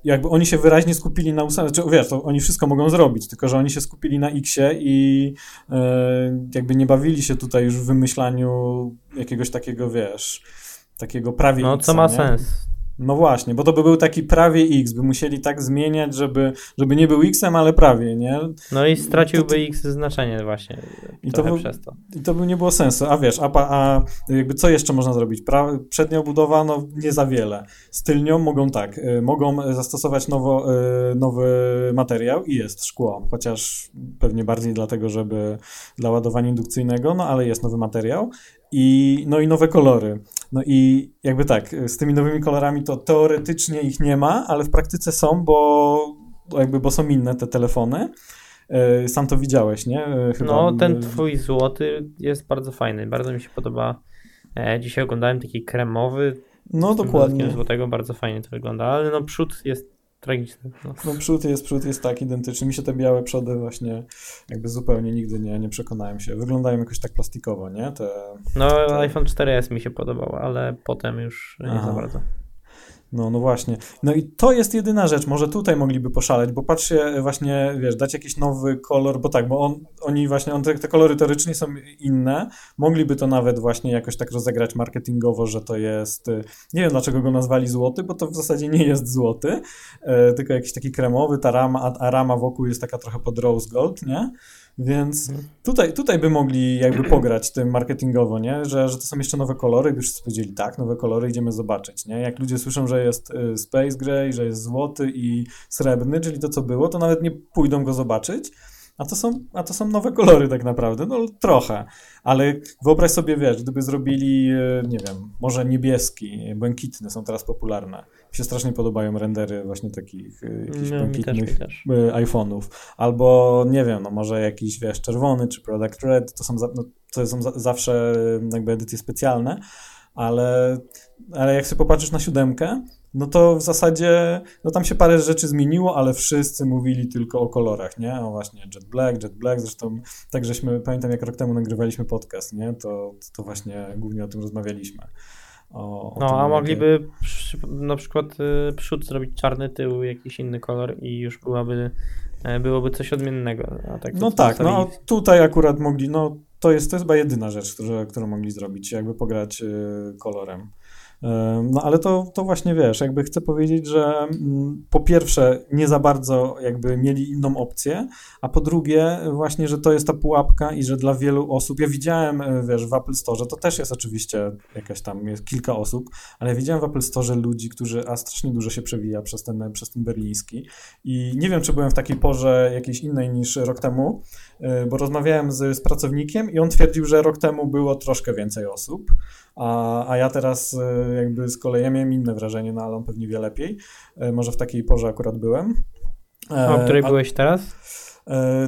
Jakby oni się wyraźnie skupili na ósemce, znaczy, wiesz, to oni wszystko mogą zrobić, tylko że oni się skupili na X-ie i y, jakby nie bawili się tutaj już w wymyślaniu jakiegoś takiego, wiesz, takiego prawie No co ma nie? sens. No właśnie, bo to by był taki prawie X, by musieli tak zmieniać, żeby, żeby nie był X-em, ale prawie, nie? No i straciłby To- to- X znaczenie właśnie I to był- przez to. I to by nie było sensu. A wiesz, a, a jakby co jeszcze można zrobić? Pra, przednia obudowa, no nie za wiele. Z tylnią mogą tak, y, mogą zastosować nowo, y, nowy materiał i jest szkło, chociaż pewnie bardziej dlatego, żeby dla ładowania indukcyjnego, no ale jest nowy materiał i no i nowe kolory. No i jakby tak, z tymi nowymi kolorami to teoretycznie ich nie ma, ale w praktyce są, bo jakby, bo są inne te telefony. Y, Sam to widziałeś, nie? Y, Chyba, No ten y, twój złoty jest bardzo fajny, bardzo mi się podoba. E, dzisiaj oglądałem taki kremowy, No dokładnie. złotego, bardzo fajnie to wygląda, ale no przód jest tragiczny. No. No przód jest, przód jest tak identyczny. Mi się te białe przody właśnie jakby zupełnie nigdy nie, nie przekonałem się. Wyglądają jakoś tak plastikowo, nie? Te... No iPhone 4S mi się podobał, ale potem już nie Aha. za bardzo. No, no właśnie. No i to jest jedyna rzecz. Może tutaj mogliby poszaleć, bo patrzcie właśnie, wiesz, dać jakiś nowy kolor, bo tak, bo on, oni właśnie, on, te, te kolory teoretycznie są inne. Mogliby to nawet właśnie jakoś tak rozegrać marketingowo, że to jest, y, nie wiem dlaczego go nazwali złoty, bo to w zasadzie nie jest złoty, e, tylko jakiś taki kremowy, ta rama, a rama wokół jest taka trochę pod rose gold, nie? Więc tutaj, tutaj by mogli jakby pograć tym marketingowo, nie? Że, że to są jeszcze nowe kolory, już wszyscy powiedzieli tak, nowe kolory, idziemy zobaczyć, nie? Jak ludzie słyszą, że jest y, Space Gray, że jest złoty i srebrny, czyli to co było, to nawet nie pójdą go zobaczyć, a to są, a to są nowe kolory tak naprawdę, no trochę, ale wyobraź sobie, wiesz, gdyby zrobili, y, nie wiem, może niebieski, błękitny są teraz popularne. Mi się strasznie podobają rendery właśnie takich y, jakichś No, y, iPhone'ów. Albo nie wiem, no może jakiś wiesz, czerwony czy Product Red, to są, za, no, to są za, zawsze y, jakby edycje specjalne, ale, ale jak sobie popatrzysz na siódemkę, no to w zasadzie, no tam się parę rzeczy zmieniło, ale wszyscy mówili tylko o kolorach, nie? O właśnie Jet Black, Jet Black, zresztą tak żeśmy, pamiętam jak rok temu nagrywaliśmy podcast, nie? To, to właśnie głównie o tym rozmawialiśmy. O, o no, a mogliby przy, na przykład y, przód zrobić czarny, tył jakiś inny kolor i już byłaby, e, byłoby coś odmiennego. Tak no tak, no tutaj akurat mogli, no to jest, to jest chyba jedyna rzecz, którą, którą mogli zrobić, jakby pograć y, kolorem. No ale to, to właśnie wiesz, jakby chcę powiedzieć, że mm, po pierwsze nie za bardzo jakby mieli inną opcję, a po drugie właśnie, że to jest ta pułapka i że dla wielu osób, ja widziałem e, wiesz w Apple Store, to też jest oczywiście jakaś tam, jest kilka osób, ale widziałem w Apple Store ludzi, którzy, a strasznie dużo się przewija przez ten, przez ten berliński i nie wiem, czy byłem w takiej porze jakiejś innej niż rok temu, e, bo rozmawiałem z, z pracownikiem i on twierdził, że rok temu było troszkę więcej osób, a, a ja teraz e, jakby z kolei ja miałem inne wrażenie, no ale on pewnie wie lepiej. E, może w takiej porze akurat byłem. A o której a, byłeś teraz?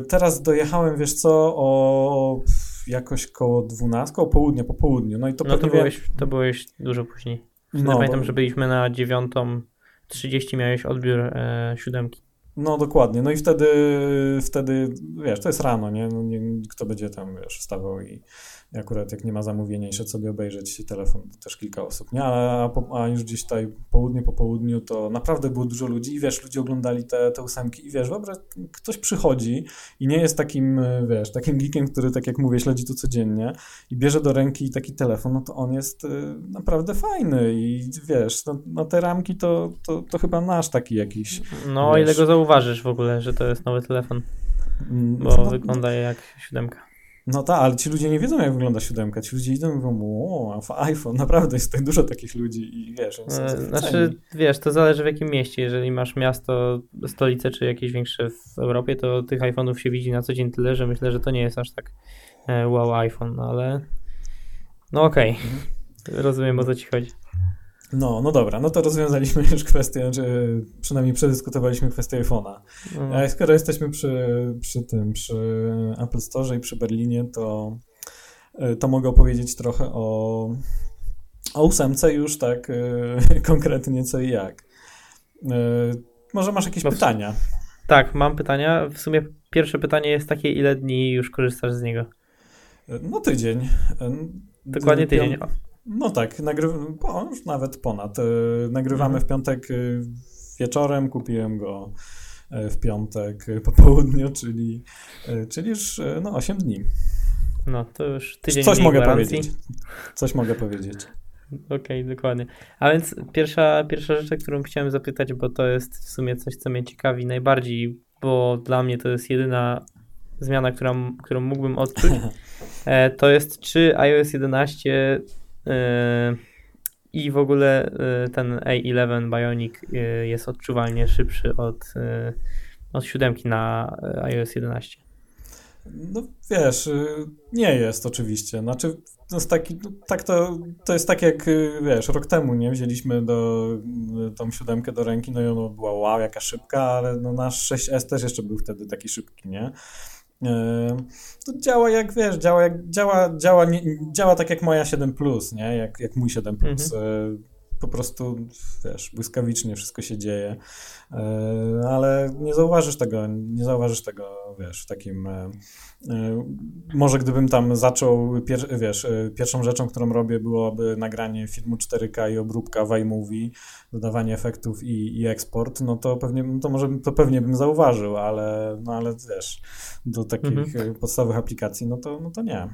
Teraz dojechałem, wiesz co, o jakoś koło 12, o południe, po południu. No i to No to byłeś, to byłeś dużo później. No, pamiętam, bo... że byliśmy na 9.30, miałeś odbiór e, siódemki. No dokładnie, no i wtedy, wtedy, wiesz, to jest rano, nie? No, nie kto będzie tam, wiesz, wstawał i, akurat jak nie ma zamówienia i szedł sobie obejrzeć telefon, to też kilka osób, nie? A, a, już gdzieś tutaj południe po południu to naprawdę było dużo ludzi i wiesz, ludzie oglądali te, te ósemki i wiesz, wyobraź, ktoś przychodzi i nie jest takim, wiesz, takim geekiem, który tak jak mówię, śledzi to codziennie i bierze do ręki taki telefon, no to on jest y, naprawdę fajny i wiesz, no, no te ramki to, to, to chyba nasz taki jakiś. No, wiesz, ile go zauważysz w ogóle, że to jest nowy telefon, mm, bo no, wygląda jak siódemka. No tak, ale ci ludzie nie wiedzą, jak wygląda siódemka. Ci ludzie idą i mówią, o, iPhone, naprawdę jest tak dużo takich ludzi i wiesz, oni są e, Znaczy, wiesz, to zależy w jakim mieście. Jeżeli masz miasto, stolicę czy jakieś większe w Europie, to tych iPhone'ów się widzi na co dzień tyle, że myślę, że to nie jest aż tak e, wow iPhone, no ale no okej, okay. mhm. rozumiem o co ci chodzi. No, no dobra, no to rozwiązaliśmy już kwestię, czy przynajmniej przedyskutowaliśmy kwestię iPhone'a. Mm. A skoro jesteśmy przy, przy tym, przy Apple Store i przy Berlinie, to, e, to mogę opowiedzieć trochę o, o ósemce już tak e, konkretnie co i jak. E, może masz jakieś no, pytania? Tak, mam pytania. W sumie pierwsze pytanie jest takie, ile dni już korzystasz z niego? No tydzień. Dokładnie tydzień. No tak, nagry... o, już nawet ponad. E, nagrywamy mhm. w piątek e, wieczorem, kupiłem go e, w piątek po południu, czyli, czyli już no, 8 dni. No to już tydzień Coś mogę gwarancji. powiedzieć. Coś mogę powiedzieć. Okej, okay, dokładnie. A więc pierwsza, pierwsza rzecz, którą chciałem zapytać, bo to jest w sumie coś, co mnie ciekawi najbardziej, bo dla mnie to jest jedyna zmiana, która, którą mógłbym odczuć, to jest czy iOS 11 Yy, I w ogóle yy, ten A11 Bionic yy, jest odczuwalnie szybszy od, od siódemki na iOS 11. No wiesz, nie jest oczywiście. Znaczy, to jest taki, no, tak to, to jest tak jak, wiesz, rok temu, nie? Wzięliśmy do, tą siódemkę do ręki, no i ona była wow, jaka szybka, ale no nasz 6S też jeszcze był wtedy taki szybki, nie? To działa jak wiesz, działa, jak, działa, działa, nie, działa tak jak moja 7, nie? Jak, jak mój 7. Mhm. Po prostu wiesz, błyskawicznie wszystko się dzieje, ale nie zauważysz tego, nie zauważysz tego, wiesz, w takim. Może gdybym tam zaczął, pier, wiesz, pierwszą rzeczą, którą robię, byłoby nagranie filmu 4K i obróbka w iMovie, dodawanie efektów i, i eksport, no to pewnie, to może to pewnie bym zauważył, ale, no ale wiesz, do takich mhm. podstawowych aplikacji, no to, no to nie.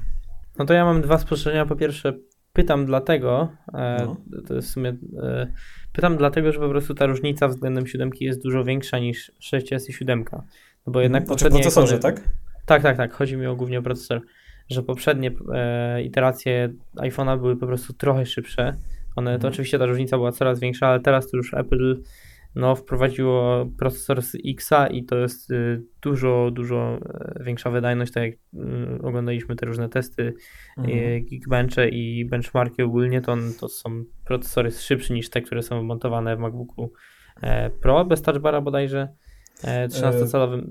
No to ja mam dwa spostrzeżenia. Po pierwsze, pytam dlatego, e, no. to jest w sumie, e, pytam dlatego, że po prostu ta różnica względem siódemki jest dużo większa niż 6S i 7. No bo jednak znaczy poprzednie... procesorze, tak? Tak, tak, tak. Chodzi mi o głównie o procesor. Że poprzednie e, iteracje iPhone'a były po prostu trochę szybsze. One, mhm. to oczywiście ta różnica była coraz większa, ale teraz to już Apple no, wprowadziło procesor z Xa i to jest y, dużo, dużo e, większa wydajność, tak jak y, oglądaliśmy te różne testy, y, mhm. Geekbenche i benchmarki ogólnie, to, to są procesory szybsze niż te, które są montowane w MacBooku e, Pro, bez touchbara bodajże, 13-calowym. E,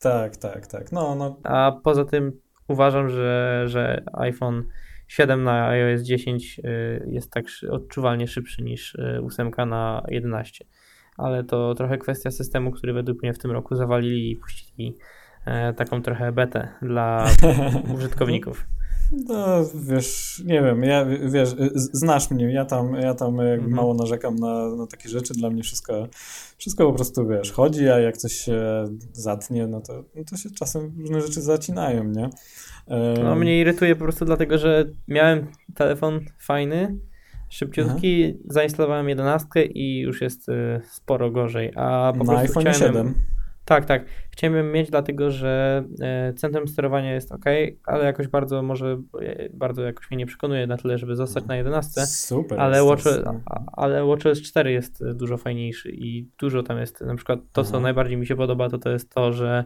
tak, tak, tak. No, no. A poza tym uważam, że, że iPhone 7 na iOS 10 jest tak odczuwalnie szybszy niż 8 na 11. Ale to trochę kwestia systemu, który według mnie w tym roku zawalili i puścili taką trochę betę dla użytkowników. No, wiesz, nie wiem, ja, wiesz, znasz mnie, ja tam, ja tam jakby mhm. mało narzekam na, na takie rzeczy, dla mnie wszystko, wszystko po prostu, wiesz, chodzi, a jak coś się zatnie, no to, no to się czasem różne rzeczy zacinają, nie? No mnie irytuje po prostu dlatego, że miałem telefon fajny, szybciutki, Aha. zainstalowałem 11 i już jest y, sporo gorzej, a po na prostu iPhone chciałem... 7. Tak, tak. Chciałem mieć, dlatego że e, centrum sterowania jest ok, ale jakoś bardzo może, e, bardzo jakoś mnie nie przekonuje na tyle, żeby zostać na 11. Super. Ale, Watch, ale WatchOS 4 jest dużo fajniejszy i dużo tam jest, na przykład to, co mhm. najbardziej mi się podoba, to to jest to, że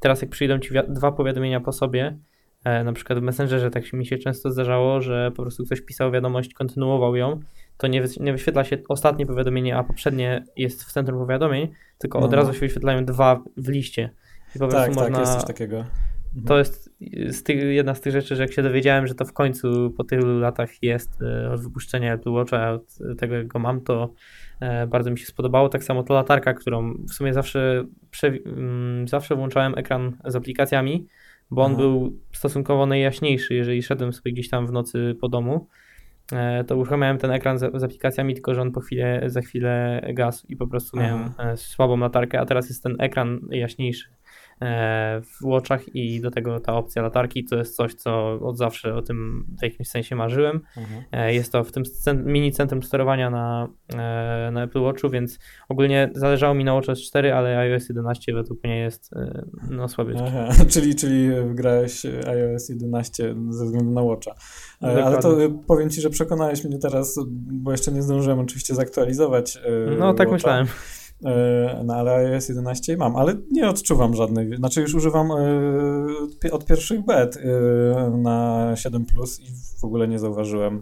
teraz jak przyjdą ci dwa powiadomienia po sobie, na przykład w Messengerze tak mi się często zdarzało, że po prostu ktoś pisał wiadomość, kontynuował ją, to nie, nie wyświetla się ostatnie powiadomienie, a poprzednie jest w centrum powiadomień, tylko od no. razu się wyświetlają dwa w liście. I po tak, można... tak, jest coś takiego. Mhm. To jest z tych, jedna z tych rzeczy, że jak się dowiedziałem, że to w końcu po tylu latach jest e, od wypuszczenia Apple Watcha, od tego jak go mam, to e, bardzo mi się spodobało. Tak samo to latarka, którą w sumie zawsze, mm, zawsze włączałem ekran z aplikacjami, bo on Aha. był stosunkowo najjaśniejszy, jeżeli szedłem sobie gdzieś tam w nocy po domu E, to uruchamiałem ten ekran z, z, aplikacjami, tylko że on po chwilę, za chwilę gasł i po prostu miałem Aha. E, słabą latarkę, a teraz jest ten ekran jaśniejszy. E, w Watchach i do tego ta opcja latarki to jest coś, co od zawsze o tym w jakimś sensie marzyłem. Mhm. E, jest to w tym mini centrum sterowania na, e, na Apple Watchu, więc ogólnie zależało mi na WatchOS 4, ale iOS 11 według mnie jest no słabiutki. Czyli, czyli wygrałeś iOS 11 ze względu na Watcha. Dokładnie. Ale to powiem Ci, że przekonałeś mnie teraz, bo jeszcze nie zdążyłem oczywiście zaktualizować No tak Watcha. myślałem. E, na iOS 11 mam, ale nie odczuwam żadnej, znaczy już używam e, od pierwszych bet e, na 7 Plus i w ogóle nie zauważyłem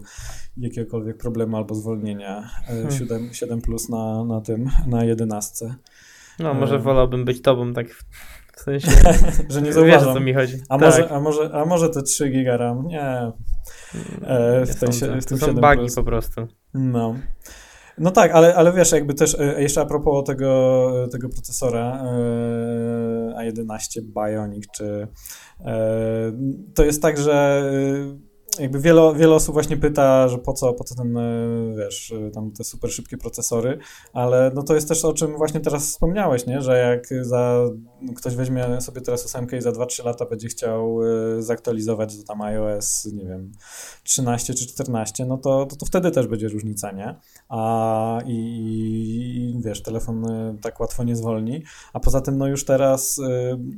jakiegokolwiek problemu albo zwolnienia 7, hmm. 7 Plus na, na tym, na 11. No, może wolałbym być tobą, tak w sensie, że nie zauważam. Wiesz, o co mi chodzi. A, tak. może, a, może, a może te 3 giga RAM? Nie. w, tej, w tym to są bugi po prostu. No. No tak, ale, ale wiesz, jakby też e, jeszcze a propos tego, tego procesora e, A11 Bionic, czy e, to jest tak, że jakby wiele, wiele osób właśnie pyta, że po co, po co ten, wiesz, tam te super szybkie procesory, ale no to jest też o czym właśnie teraz wspomniałeś, nie, że jak za, ktoś weźmie sobie teraz 8 i za 2-3 lata będzie chciał e, zaktualizować do tam iOS, nie wiem, 13 czy 14, no to, to, to wtedy też będzie różnica, nie? A i, i wiesz, telefon tak łatwo nie zwolni, a poza tym no już teraz y,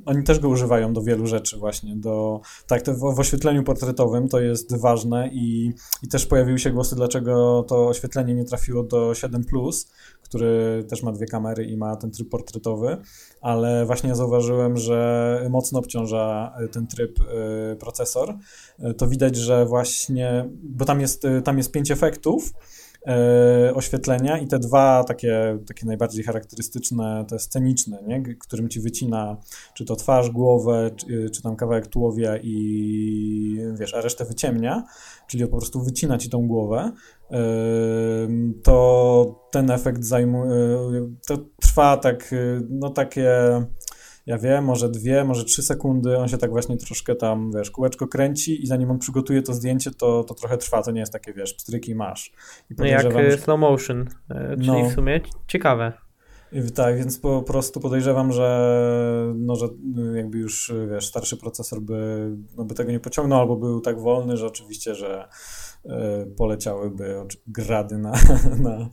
oni też go używają do wielu rzeczy właśnie, do, tak, to w, w oświetleniu portretowym to jest ważne i, i też pojawiły się głosy, dlaczego to oświetlenie nie trafiło do 7, który też ma dwie kamery i ma ten tryb portretowy, ale właśnie zauważyłem, że mocno obciąża ten tryb y, procesor. Y, to widać, że właśnie, bo tam jest, tam jest pięć efektów e, oświetlenia i te dwa takie, takie najbardziej charakterystyczne, te sceniczne, nie? którym ci wycina czy to twarz, głowę, czy, czy tam kawałek tułowia i wiesz, a resztę wyciemnia, czyli po prostu wycina ci tą głowę, e, to ten efekt zajmuje, to trwa tak, no takie ja wiem, może dwie, może trzy sekundy, on się tak właśnie troszkę tam, wiesz, kółeczko kręci i zanim on przygotuje to zdjęcie, to, to trochę trwa, to nie jest takie, wiesz, pstryki masz. I no jak że... slow motion, czyli no. w sumie ciekawe. Tak, więc po prostu podejrzewam, że, no, że jakby już, wiesz, starszy procesor by, no, by tego nie pociągnął, albo był tak wolny, że oczywiście, że y, poleciałyby grady na, na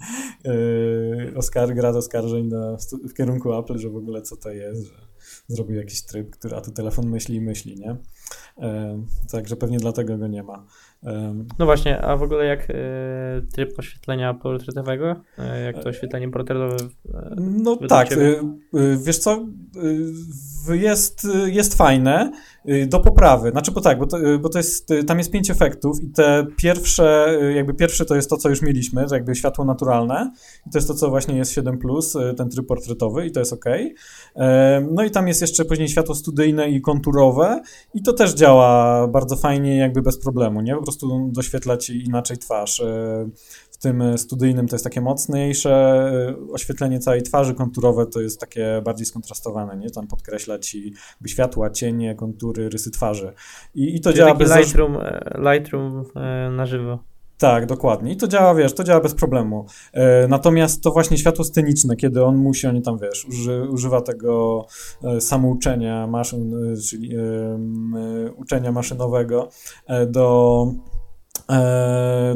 y, Oscar, grad oskarżeń na, w kierunku Apple, że w ogóle co to jest, że zrobił jakiś tryb, który, a tu telefon myśli i myśli, nie? E, także pewnie dlatego go nie ma. E, no właśnie, a w ogóle jak e, tryb oświetlenia portretowego? E, jak to oświetlenie portretowe? no tak, wiesz co, w jest, jest fajne do poprawy. Znaczy, bo tak, bo to, bo to jest, tam jest pięć efektów i te pierwsze, jakby pierwsze to jest to, co już mieliśmy, to jakby światło naturalne i to jest to, co właśnie jest 7+, ten tryb portretowy i to jest ok. No i tam jest jeszcze później światło studyjne i konturowe i to też działa bardzo fajnie, jakby bez problemu, nie? Po prostu doświetla ci inaczej twarz. W tym studyjnym to jest takie mocniejsze oświetlenie całej twarzy, konturowe to jest takie bardziej skontrastowane, nie? Tam podkreśla ci światła, cienie, kontury, rysy twarzy. I, i to Czyli działa bez... Lightroom, e, Lightroom e, na żywo. Tak, dokładnie. I to działa, wiesz, to działa bez problemu. E, natomiast to właśnie światło sceniczne, kiedy on musi, oni tam, wiesz, uży, używa tego e, samouczenia maszyn, e, czyli e, uczenia maszynowego do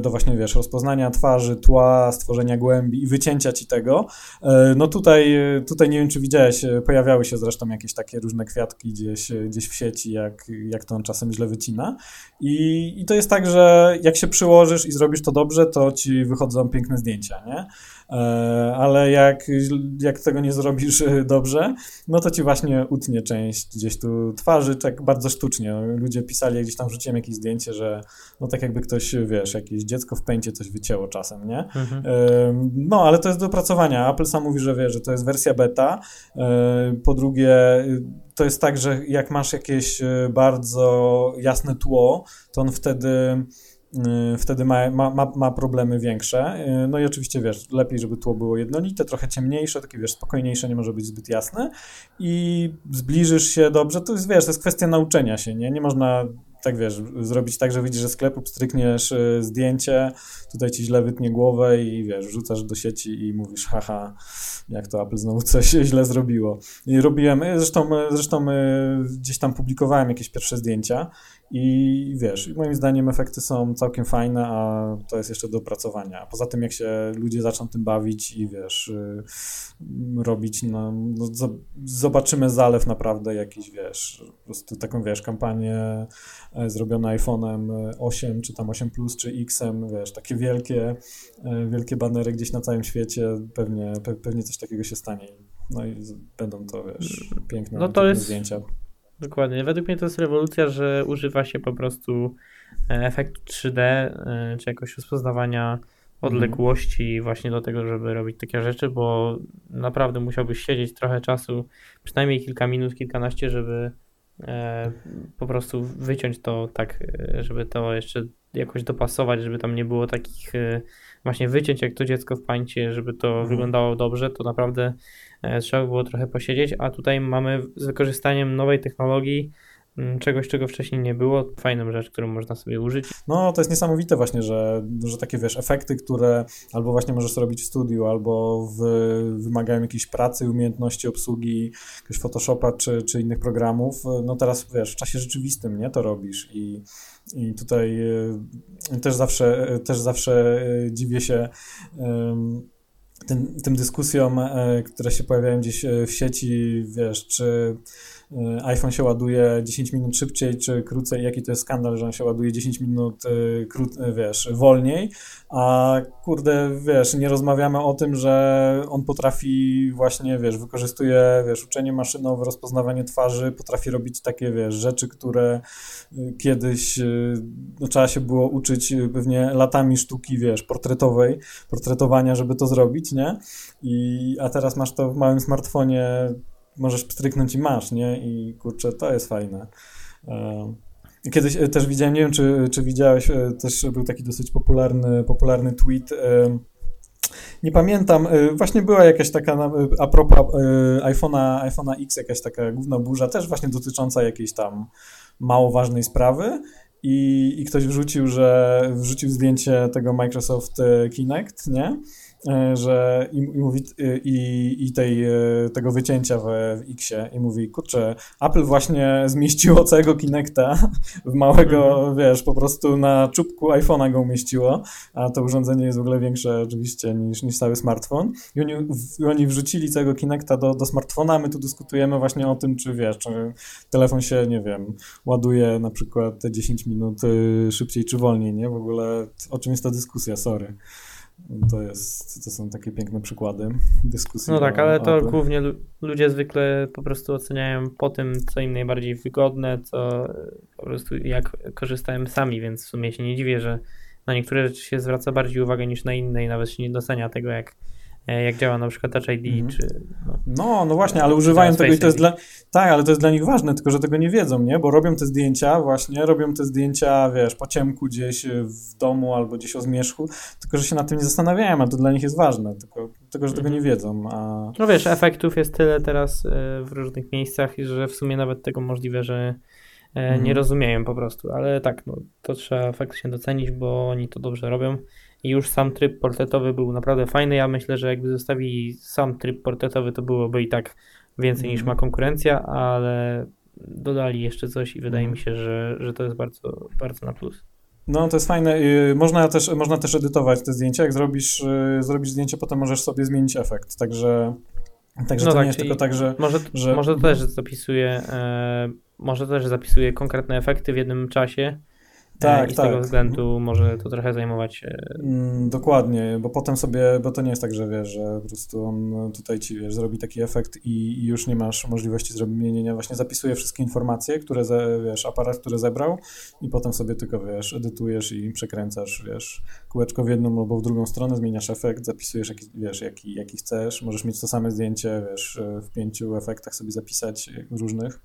do właśnie, wiesz, rozpoznania twarzy, tła, stworzenia głębi i wycięcia ci tego. E, no tutaj, tutaj nie wiem, czy widziałeś, e, pojawiały się zresztą jakieś takie różne kwiatki gdzieś, gdzieś w sieci, jak, jak to on czasem źle wycina. I, I to jest tak, że jak się przyłożysz i zrobisz to dobrze, to ci wychodzą piękne zdjęcia, nie? E, ale jak, jak tego nie zrobisz e, dobrze, no to ci właśnie utnie część gdzieś tu twarzy, tak bardzo sztucznie. Ludzie pisali, gdzieś tam wrzuciłem jakieś zdjęcie, że no tak jakby ktoś, wiesz, jakieś dziecko w pęcie coś wycięło czasem, nie? Mhm. E, no, ale to jest do opracowania. Apple sam mówi, że wie, że to jest wersja beta. Po drugie, to jest tak, że jak masz jakieś bardzo jasne tło, to on wtedy wtedy ma, ma, ma, problemy większe. Y, no i oczywiście, wiesz, lepiej, żeby tło było jednolite, trochę ciemniejsze, takie, wiesz, spokojniejsze, nie może być zbyt jasne i zbliżysz się dobrze, to jest, wiesz, to jest kwestia nauczenia się, nie? Nie można tak wiesz, zrobić tak, że widzisz, że sklepu, pstrykniesz y, zdjęcie, tutaj ci źle wytnie głowę i wiesz, wrzucasz do sieci i mówisz, haha, jak to Apple znowu coś źle zrobiło. I robiłem, zresztą, zresztą gdzieś tam publikowałem jakieś pierwsze zdjęcia i wiesz, moim zdaniem efekty są całkiem fajne, a to jest jeszcze do opracowania. Poza tym, jak się ludzie zaczną tym bawić i wiesz, y, robić, no, no, zobaczymy zalew naprawdę jakiś, wiesz, po prostu taką, wiesz, kampanię e, zrobioną iPhone'em 8, czy tam 8 Plus, czy Xem, wiesz, takie wielkie, e, wielkie banery gdzieś na całym świecie, pewnie, pewnie coś takiego się stanie. No i będą to, wiesz, piękne, no to jest... zdjęcia. Dokładnie. Według mnie to jest rewolucja, że używa się po prostu e, efektu 3D, e, czy jakoś rozpoznawania odległości mhm. właśnie do tego, żeby robić takie rzeczy, bo naprawdę musiałbyś siedzieć trochę czasu, przynajmniej kilka minut, kilkanaście, żeby e, po prostu wyciąć to tak, żeby to jeszcze jakoś dopasować, żeby tam nie było takich właśnie wycięć jak to dziecko w pańcie, żeby to mhm. wyglądało dobrze, to naprawdę E, trzeba było trochę posiedzieć, a tutaj mamy z wykorzystaniem nowej technologii czegoś, czego wcześniej nie było, fajną rzecz, którą można sobie użyć. No, to jest niesamowite właśnie, że, że takie, wiesz, efekty, które albo właśnie możesz robić w studiu, albo w, wymagają jakiejś pracy, umiejętności obsługi jakiegoś Photoshopa czy, czy innych programów, no teraz, wiesz, w czasie rzeczywistym, nie, to robisz. I i tutaj e, też zawsze, też zawsze e, dziwię się tym, tym dyskusjom, e, które się pojawiają gdzieś e, w sieci, wiesz, czy e, iPhone się ładuje 10 minut szybciej, czy krócej, jaki to jest skandal, że on się ładuje 10 minut, krót, wiesz, wolniej, a kurde, wiesz, nie rozmawiamy o tym, że on potrafi właśnie, wiesz, wykorzystuje, wiesz, uczenie maszynowe, rozpoznawanie twarzy, potrafi robić takie, wiesz, rzeczy, które kiedyś no, trzeba się było uczyć pewnie latami sztuki, wiesz, portretowej, portretowania, żeby to zrobić, nie? I, a teraz masz to w małym smartfonie, możesz pstryknąć i masz, nie? I kurczę, to jest fajne. Kiedyś e, też widziałem, nie wiem czy, czy widziałeś, e, też był taki dosyć popularny, popularny tweet. E, nie pamiętam, właśnie była jakaś taka, a propos iPhone'a, iPhone'a X, jakaś taka główna burza, też właśnie dotycząca jakiejś tam mało ważnej sprawy. I, I ktoś wrzucił, że wrzucił zdjęcie tego Microsoft Kinect, nie? E, że i, i mówi y, i, i tej, e, tego wycięcia w, w Xie i mówi, kurczę, Apple właśnie zmieściło całego Kinecta w małego, mhm. wiesz, po prostu na czubku iPhone'a go umieściło, a to urządzenie jest w ogóle większe oczywiście niż, niż cały smartfon i oni, w, oni wrzucili całego Kinecta do, do smartfona, my tu dyskutujemy właśnie o tym, czy wiesz, czy telefon się, nie wiem, ładuje na przykład te 10 minut y, szybciej czy wolniej, nie? W ogóle o czym jest ta dyskusja, sorry. To, jest, to są takie piękne przykłady dyskusji. No tak, ale to Apple. głównie ludzie zwykle po prostu oceniają po tym, co im najbardziej wygodne, co po prostu jak korzystają sami, więc w sumie się nie dziwię, że na niektóre rzeczy się zwraca bardziej uwagę niż na inne i nawet się nie docenia tego, jak E, jak działa na przykład Touch ID, mhm. czy... No. no, no właśnie, ale używają tego i to jest dla... Tak, ale to jest dla nich ważne, tylko że tego nie wiedzą, nie? Bo robią te zdjęcia właśnie, robią te zdjęcia, wiesz, po ciemku gdzieś w domu albo gdzieś o zmierzchu, tylko że się nad tym nie zastanawiają, a to dla nich jest ważne, tylko, tylko że tego nie mhm. wiedzą, a... No wiesz, efektów jest tyle teraz e, w różnych miejscach, że w sumie nawet tego możliwe, że e, nie mhm. rozumieją po prostu, ale tak, no, to trzeba faktycznie docenić, bo oni to dobrze robią i już sam tryb portretowy był naprawdę fajny. Ja myślę, że jakby zostawili sam tryb portretowy, to byłoby i tak więcej mm. niż ma konkurencja, ale dodali jeszcze coś i wydaje mi się, że, że to jest bardzo, bardzo na plus. No, to jest fajne. Można też, można też edytować te zdjęcia. Jak zrobisz, y, zrobisz zdjęcie, potem możesz sobie zmienić efekt. Także, także no to tak, nie jest tylko tak, że. Może, że... może też zapisuje, e, może też zapisuje konkretne efekty w jednym czasie tak, I z tak. tego względu może to trochę zajmować. Mm, dokładnie, bo potem sobie, bo to nie jest tak, że wiesz, że po prostu on tutaj ci wiesz, zrobi taki efekt i, i już nie masz możliwości zrobienia. Właśnie zapisuje wszystkie informacje, które ze, wiesz, aparat, który zebrał i potem sobie tylko wiesz, edytujesz i przekręcasz, wiesz, kółeczko w jedną albo w drugą stronę, zmieniasz efekt, zapisujesz jaki, wiesz, jaki, jaki chcesz. Możesz mieć to same zdjęcie, wiesz, w pięciu efektach sobie zapisać różnych.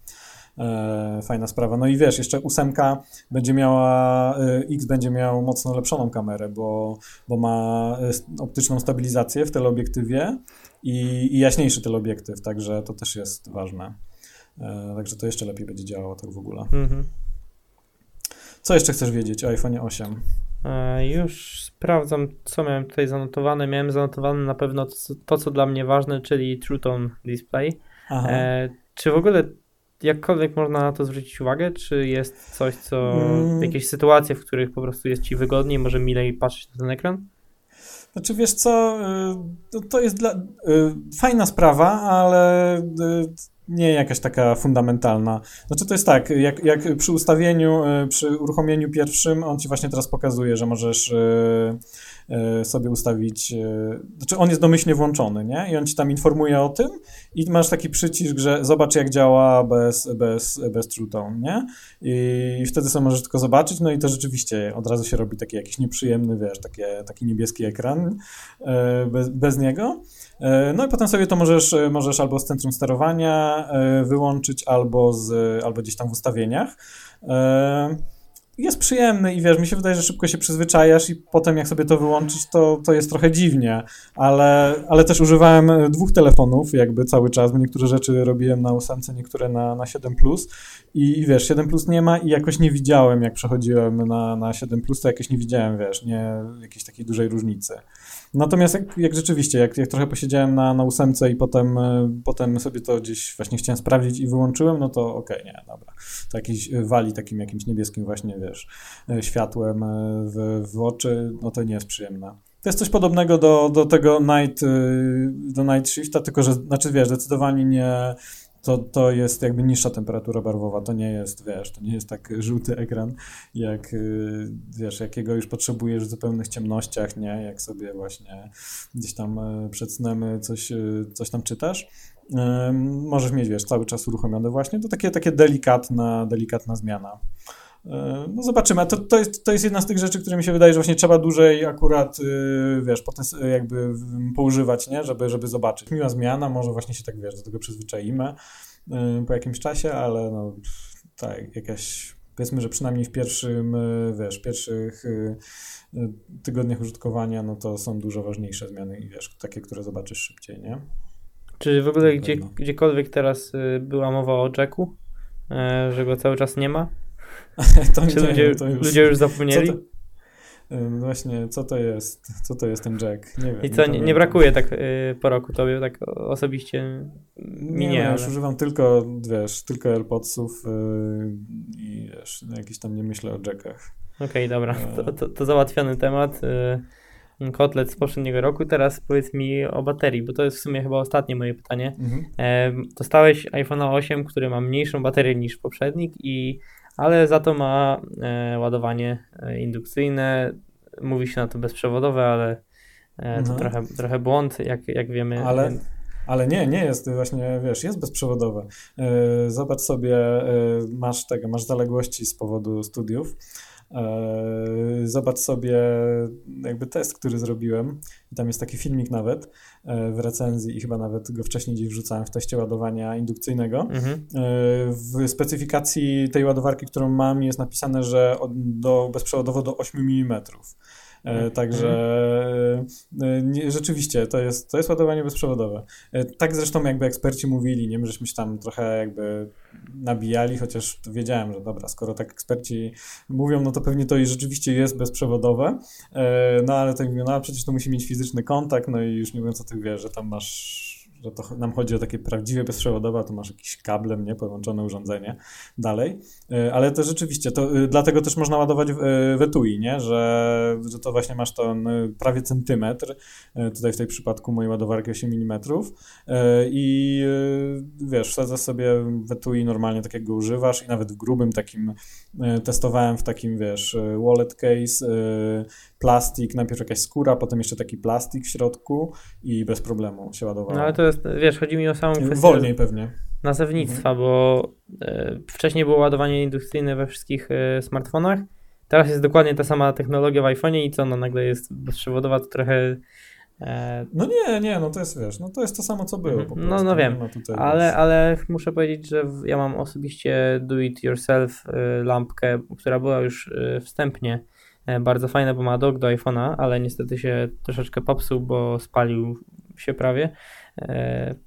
E, fajna sprawa. No i wiesz, jeszcze ósemka będzie miała, e, X będzie miał mocno lepszoną kamerę, bo, bo ma e, optyczną stabilizację w teleobiektywie i, i jaśniejszy teleobiektyw, także to też jest ważne. Także to jeszcze lepiej będzie działało tak w ogóle. Mhm. Co jeszcze chcesz wiedzieć o iPhone 8? Już sprawdzam, co miałem tutaj zanotowane. Miałem zanotowane na pewno to, to co dla mnie ważne, czyli True Tone Display. E, czy w ogóle jakkolwiek można na to zwrócić uwagę? Czy jest coś, co. Mm. jakieś sytuacje, w których po prostu jest ci wygodniej, może milej patrzeć na ten ekran? Znaczy, wiesz co, y, to jest dla, y, fajna sprawa, ale y, nie jakaś taka fundamentalna. Znaczy to jest tak, jak, jak przy ustawieniu, przy uruchomieniu pierwszym, on ci właśnie teraz pokazuje, że możesz E, sobie ustawić, e, znaczy on jest domyślnie włączony, nie? I on ci tam informuje o tym i masz taki przycisk, że zobacz jak działa bez, bez, bez True Tone, nie? I wtedy sobie możesz tylko zobaczyć, no i to rzeczywiście od razu się robi taki jakiś nieprzyjemny, wiesz, takie, taki niebieski ekran e, bez, bez niego. No i potem sobie to możesz, możesz albo z centrum sterowania wyłączyć, albo, z, albo gdzieś tam w ustawieniach. Jest przyjemny i wiesz, mi się wydaje, że szybko się przyzwyczajasz i potem jak sobie to wyłączyć, to, to jest trochę dziwnie, ale, ale też używałem dwóch telefonów jakby cały czas, bo niektóre rzeczy robiłem na 8, niektóre na, na 7+, Plus. I, i wiesz, 7 Plus nie ma i jakoś nie widziałem, jak przechodziłem na, na 7 Plus, to jakoś nie widziałem, wiesz, nie jakiejś takiej dużej różnicy. Natomiast jak, jak rzeczywiście, jak, jak trochę posiedziałem na, na ósemce i potem, e, potem sobie to gdzieś właśnie chciałem sprawdzić i wyłączyłem, no to okej, okay, nie, dobra. To jakiś e, wali takim jakimś niebieskim właśnie, wiesz, e, światłem w, w oczy, no to nie jest przyjemne. To jest coś podobnego do, do tego night, do night shifta, tylko że, znaczy wiesz, zdecydowanie nie, to, to jest jakby niższa temperatura barwowa, to nie jest, wiesz, to nie jest tak żółty ekran, jak, y, wiesz, jakiego już potrzebujesz w zupełnych ciemnościach, nie, jak sobie właśnie gdzieś tam y, przed snem coś, y, coś tam czytasz. Możesz mieć, wiesz, cały czas uruchomione właśnie, to takie, takie delikatna, delikatna zmiana. No zobaczymy. To, to, jest, to jest jedna z tych rzeczy, które mi się wydaje, że właśnie trzeba dłużej akurat, y, wiesz, potem jakby poużywać, nie? Żeby, żeby zobaczyć. Miła zmiana, może właśnie się tak, wiesz, do tego przyzwyczaimy y, po jakimś czasie, ale no tak, jakaś, powiedzmy, że przynajmniej w pierwszym, y, wiesz, pierwszych tygodniach użytkowania, no to są dużo ważniejsze zmiany i wiesz, takie, które zobaczysz szybciej, nie? Czy w ogóle gdzie, gdziekolwiek teraz była mowa o Jacku, że go cały czas nie ma? to Czy ludzie, to już, ludzie już zapomnieli? Co właśnie, co to jest? Co to jest ten Jack? Nie wiem. I co, nie, nie brakuje tak y, po roku tobie, tak osobiście mi nie, nie ja już używam tylko, wiesz, tylko AirPodsów y, i wiesz, no, jakiś tam nie myślę o Jackach. Okej, okay, dobra, e. to, to, to, załatwiony temat. Y, kotlet z poprzedniego roku. Teraz powiedz mi o baterii, bo to jest w sumie chyba ostatnie moje pytanie. Mhm. E, dostałeś iPhone 8, który ma mniejszą baterię niż poprzednik i ale za to ma e, ładowanie e, indukcyjne. Mówi się na to bezprzewodowe, ale E, to No. trochę, trochę błąd, jak, jak wiemy. Ale, ale nie, nie jest właśnie, wiesz, jest bezprzewodowe. Zobacz sobie, masz tego, masz zaległości z powodu studiów. Yy, Zobacz sobie jakby test, który zrobiłem i tam jest taki filmik nawet yy, w recenzji i chyba nawet go wcześniej gdzieś wrzucałem w teście ładowania indukcyjnego. Mhm. Yy, W specyfikacji tej ładowarki, którą mam, jest napisane, że do, bezprzewodowo do 8 mm. Mhm. Także yy, nie, rzeczywiście to jest, to jest ładowanie bezprzewodowe. Tak zresztą jakby eksperci mówili, nie? My żeśmy się tam trochę jakby nabijali, chociaż wiedziałem, że dobra, skoro tak eksperci mówią, no to pewnie to i rzeczywiście jest bezprzewodowe. No ale tak mówią, no przecież to musi mieć fizyczny kontakt, no i już nie mówiąc o tych, wiesz, że tam masz że to nam chodzi o takie prawdziwe bezprzewodowe, tu masz jakiś kablem, nie, połączone urządzenie dalej, Y, ale to rzeczywiście, to y, dlatego też można ładować y, w etui, nie, że, że to właśnie masz ten prawie centymetr, tutaj w tej przypadku mojej ładowarki 8 mm i wiesz, wsadzasz sobie w etui normalnie tak jak go używasz i nawet w grubym takim testowałem w takim, wiesz, wallet case, plastik, najpierw jakaś skóra, potem jeszcze taki plastik w środku i bez problemu się ładowało. No ale to wiesz, chodzi mi o samą kwestię Wolniej pewnie. nazewnictwa, bo e, wcześniej było ładowanie indukcyjne we wszystkich e, smartfonach. Teraz jest dokładnie ta sama technologia w iPhone'ie i co, no nagle jest bezprzewodowa, to trochę. E, No nie, nie, no to jest, wiesz, no to jest to samo, co było Mhm. po No, prostu. no wiem, ma tutaj, ale, ale muszę powiedzieć, że ja mam osobiście do it yourself e, lampkę, która była już wstępnie bardzo fajna, bo ma dock do iPhone'a, ale niestety się troszeczkę popsuł, bo spalił się prawie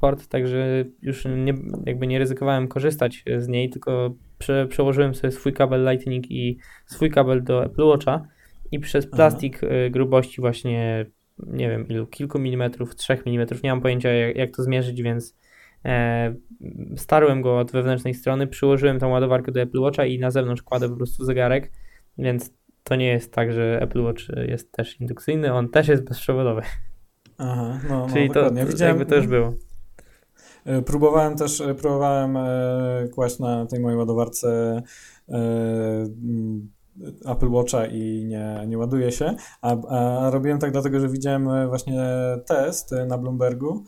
port, także już nie, jakby nie ryzykowałem korzystać z niej, tylko prze, przełożyłem sobie swój kabel Lightning i swój kabel do Apple Watcha i przez Aha. plastik e, grubości właśnie nie wiem ilu, kilku milimetrów, trzech milimetrów, nie mam pojęcia jak, jak to zmierzyć, więc e, starłem go od wewnętrznej strony, przyłożyłem tą ładowarkę do Apple Watcha i na zewnątrz kładę po prostu zegarek, więc to nie jest tak, że Apple Watch jest też indukcyjny, on też jest bezprzewodowy, Aha, no, no czyli to, dokładnie. to Widziałem, jakby już było. e, Próbowałem też, e, próbowałem e, kłaść na tej mojej ładowarce mm, Apple Watcha i nie, nie ładuje się, a, a robiłem tak dlatego, że widziałem właśnie test na Bloombergu.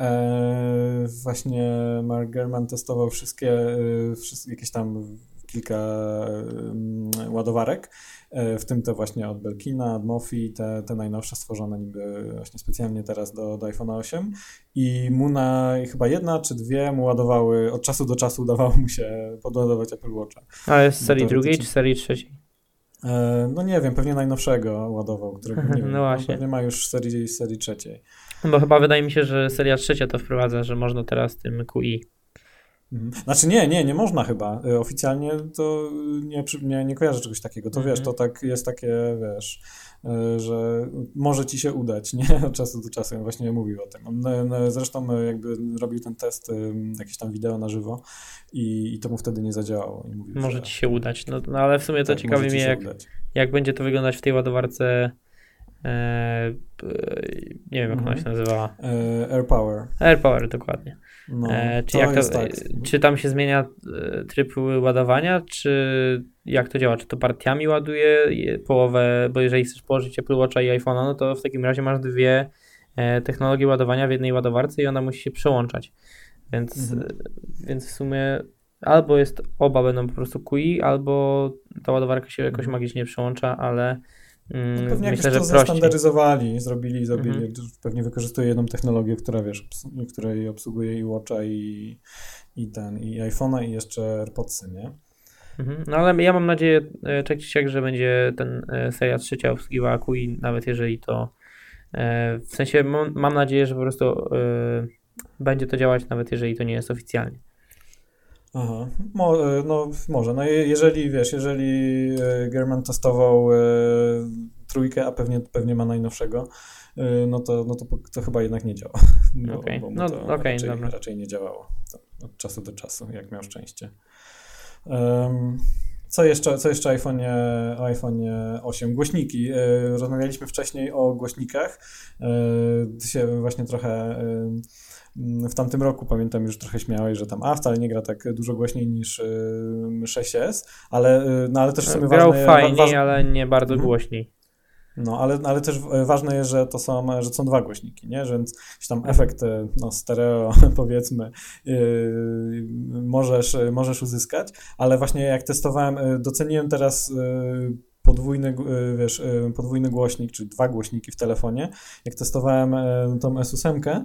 E, właśnie Mark Gurman testował wszystkie, wszystkie jakieś tam kilka ładowarek, e, w tym te właśnie od Belkina, od Mofi, te, te najnowsze stworzone niby właśnie specjalnie teraz do, do iPhone'a 8 i mu na chyba jedna czy dwie mu ładowały, od czasu do czasu udawało mu się podładować Apple Watcha. Ale z No serii drugiej czy serii trzeciej? E, No nie wiem, pewnie najnowszego ładował, którego nie wiem, No właśnie. pewnie ma już serii, serii trzeciej. Bo chyba wydaje mi się, że seria trzecia to wprowadza, że można teraz tym QI. Mhm. Znaczy nie, nie, nie można chyba. E, Oficjalnie to nie, nie, nie kojarzę czegoś takiego. To wiesz, Mhm. to tak jest takie, wiesz, e, że może ci się udać, nie? Od czasu do czasu. On właśnie mówił o tym. On e, zresztą e, jakby robił ten test, jakieś tam wideo na żywo i, i to mu wtedy nie zadziałało. Mówił, Może że, ci się udać. No, no ale w sumie to tak, ciekawi mnie, jak, udać. jak będzie to wyglądać w tej ładowarce. E, nie wiem, jak ona Mhm. się nazywała. E, Air Power. AirPower, dokładnie. No, E, czy, to to, tak. czy tam się zmienia e, tryb ładowania, czy jak to działa? Czy to partiami ładuje je- połowę, bo jeżeli chcesz położyć Apple Watcha i iPhone'a, no to w takim razie masz dwie e, technologie ładowania w jednej ładowarce i ona musi się przełączać. Więc, Mhm. więc w sumie albo jest oba będą po prostu QI, albo ta ładowarka się jakoś Mhm. magicznie przełącza, ale No pewnie myślę, że to prościej. zestandaryzowali, zrobili, zrobili, Mhm. pewnie wykorzystuje jedną technologię, która wiesz, której obsługuje i Watcha i, i ten, i iPhone'a i jeszcze AirPodsy, nie? Mhm. No ale ja mam nadzieję, e, tak czy siak, że będzie ten e, seria trzecia obsługiwała QI, nawet jeżeli to e, w sensie mam, mam nadzieję, że po prostu e, będzie to działać, nawet jeżeli to nie jest oficjalnie. Aha, Mo, e, no może, no je- jeżeli, wiesz, jeżeli e, German testował e, trójkę, a pewnie, pewnie ma najnowszego, e, no to, no to, to chyba jednak nie działa. Bo, mu No, to okej, raczej, dobra. raczej nie działało od czasu do czasu, jak miał szczęście. Em, co jeszcze, co jeszcze o iPhone'ie 8? Głośniki. E, Rozmawialiśmy wcześniej o głośnikach. Ty się właśnie trochę w tamtym roku, pamiętam, już trochę śmiałeś, że tam, a wcale nie gra tak dużo głośniej niż ym, 6S, ale, y, no, ale też w sumie Grał ważne, fajniej, wa- waż- ale nie bardzo Mhm. głośniej. No, ale, ale też ważne jest, że to są, że są dwa głośniki, nie? Że Więc tam efekt no, stereo, powiedzmy, yy, możesz, możesz uzyskać, ale właśnie jak testowałem, doceniłem teraz yy, podwójny, e, wiesz, e, podwójny głośnik, czy dwa głośniki w telefonie. Jak testowałem e, tą S8,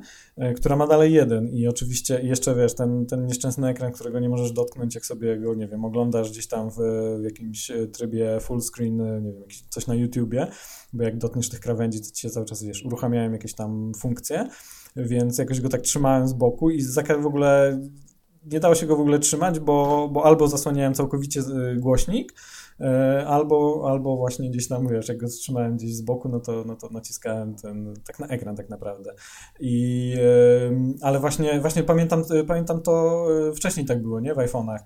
która ma dalej jeden i oczywiście jeszcze, wiesz, ten, ten nieszczęsny ekran, którego nie możesz dotknąć, jak sobie go, nie wiem, oglądasz gdzieś tam w, w jakimś trybie full screen, nie wiem, coś na YouTubie, bo jak dotkniesz tych krawędzi, to ci się cały czas, wiesz, uruchamiają jakieś tam funkcje, więc jakoś go tak trzymałem z boku i w ogóle nie dało się go w ogóle trzymać, bo, bo albo zasłaniałem całkowicie głośnik, albo, albo właśnie gdzieś tam, wiesz, jak go trzymałem gdzieś z boku, no to, no to naciskałem ten, tak na ekran tak naprawdę. I, ale właśnie, właśnie pamiętam, pamiętam to e, wcześniej tak było, nie? W iPhone'ach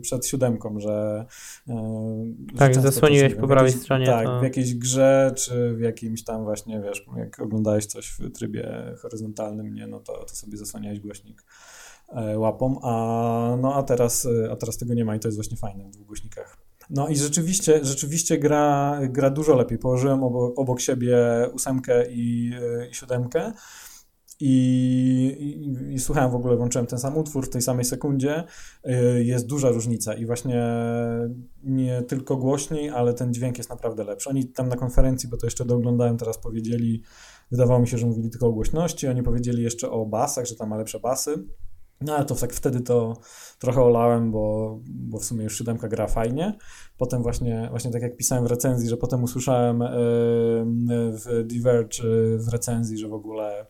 przed siódemką, że e, tak, że zasłoniłeś po prawej jakiejś, stronie. Tak, to... w jakiejś grze, czy w jakimś tam właśnie, wiesz, jak oglądałeś coś w trybie horyzontalnym, nie, no to, to sobie zasłaniałeś głośnik łapą, a, no, a, teraz, a teraz tego nie ma i to jest właśnie fajne w dwóch głośnikach. No i rzeczywiście, rzeczywiście gra, gra dużo lepiej. Położyłem obok, obok siebie ósemkę i, i siódemkę. I, i, I, słuchałem w ogóle, włączyłem ten sam utwór w tej samej sekundzie, y, jest duża różnica i właśnie nie tylko głośniej, ale ten dźwięk jest naprawdę lepszy. Oni tam na konferencji, bo to jeszcze dooglądałem, teraz powiedzieli, wydawało mi się, że mówili tylko o głośności, oni powiedzieli jeszcze o basach, że tam ma lepsze basy. No ale to tak wtedy to trochę olałem, bo, bo w sumie już siódemka gra fajnie. Potem właśnie, właśnie tak jak pisałem w recenzji, że potem usłyszałem w Diverge w recenzji, że w ogóle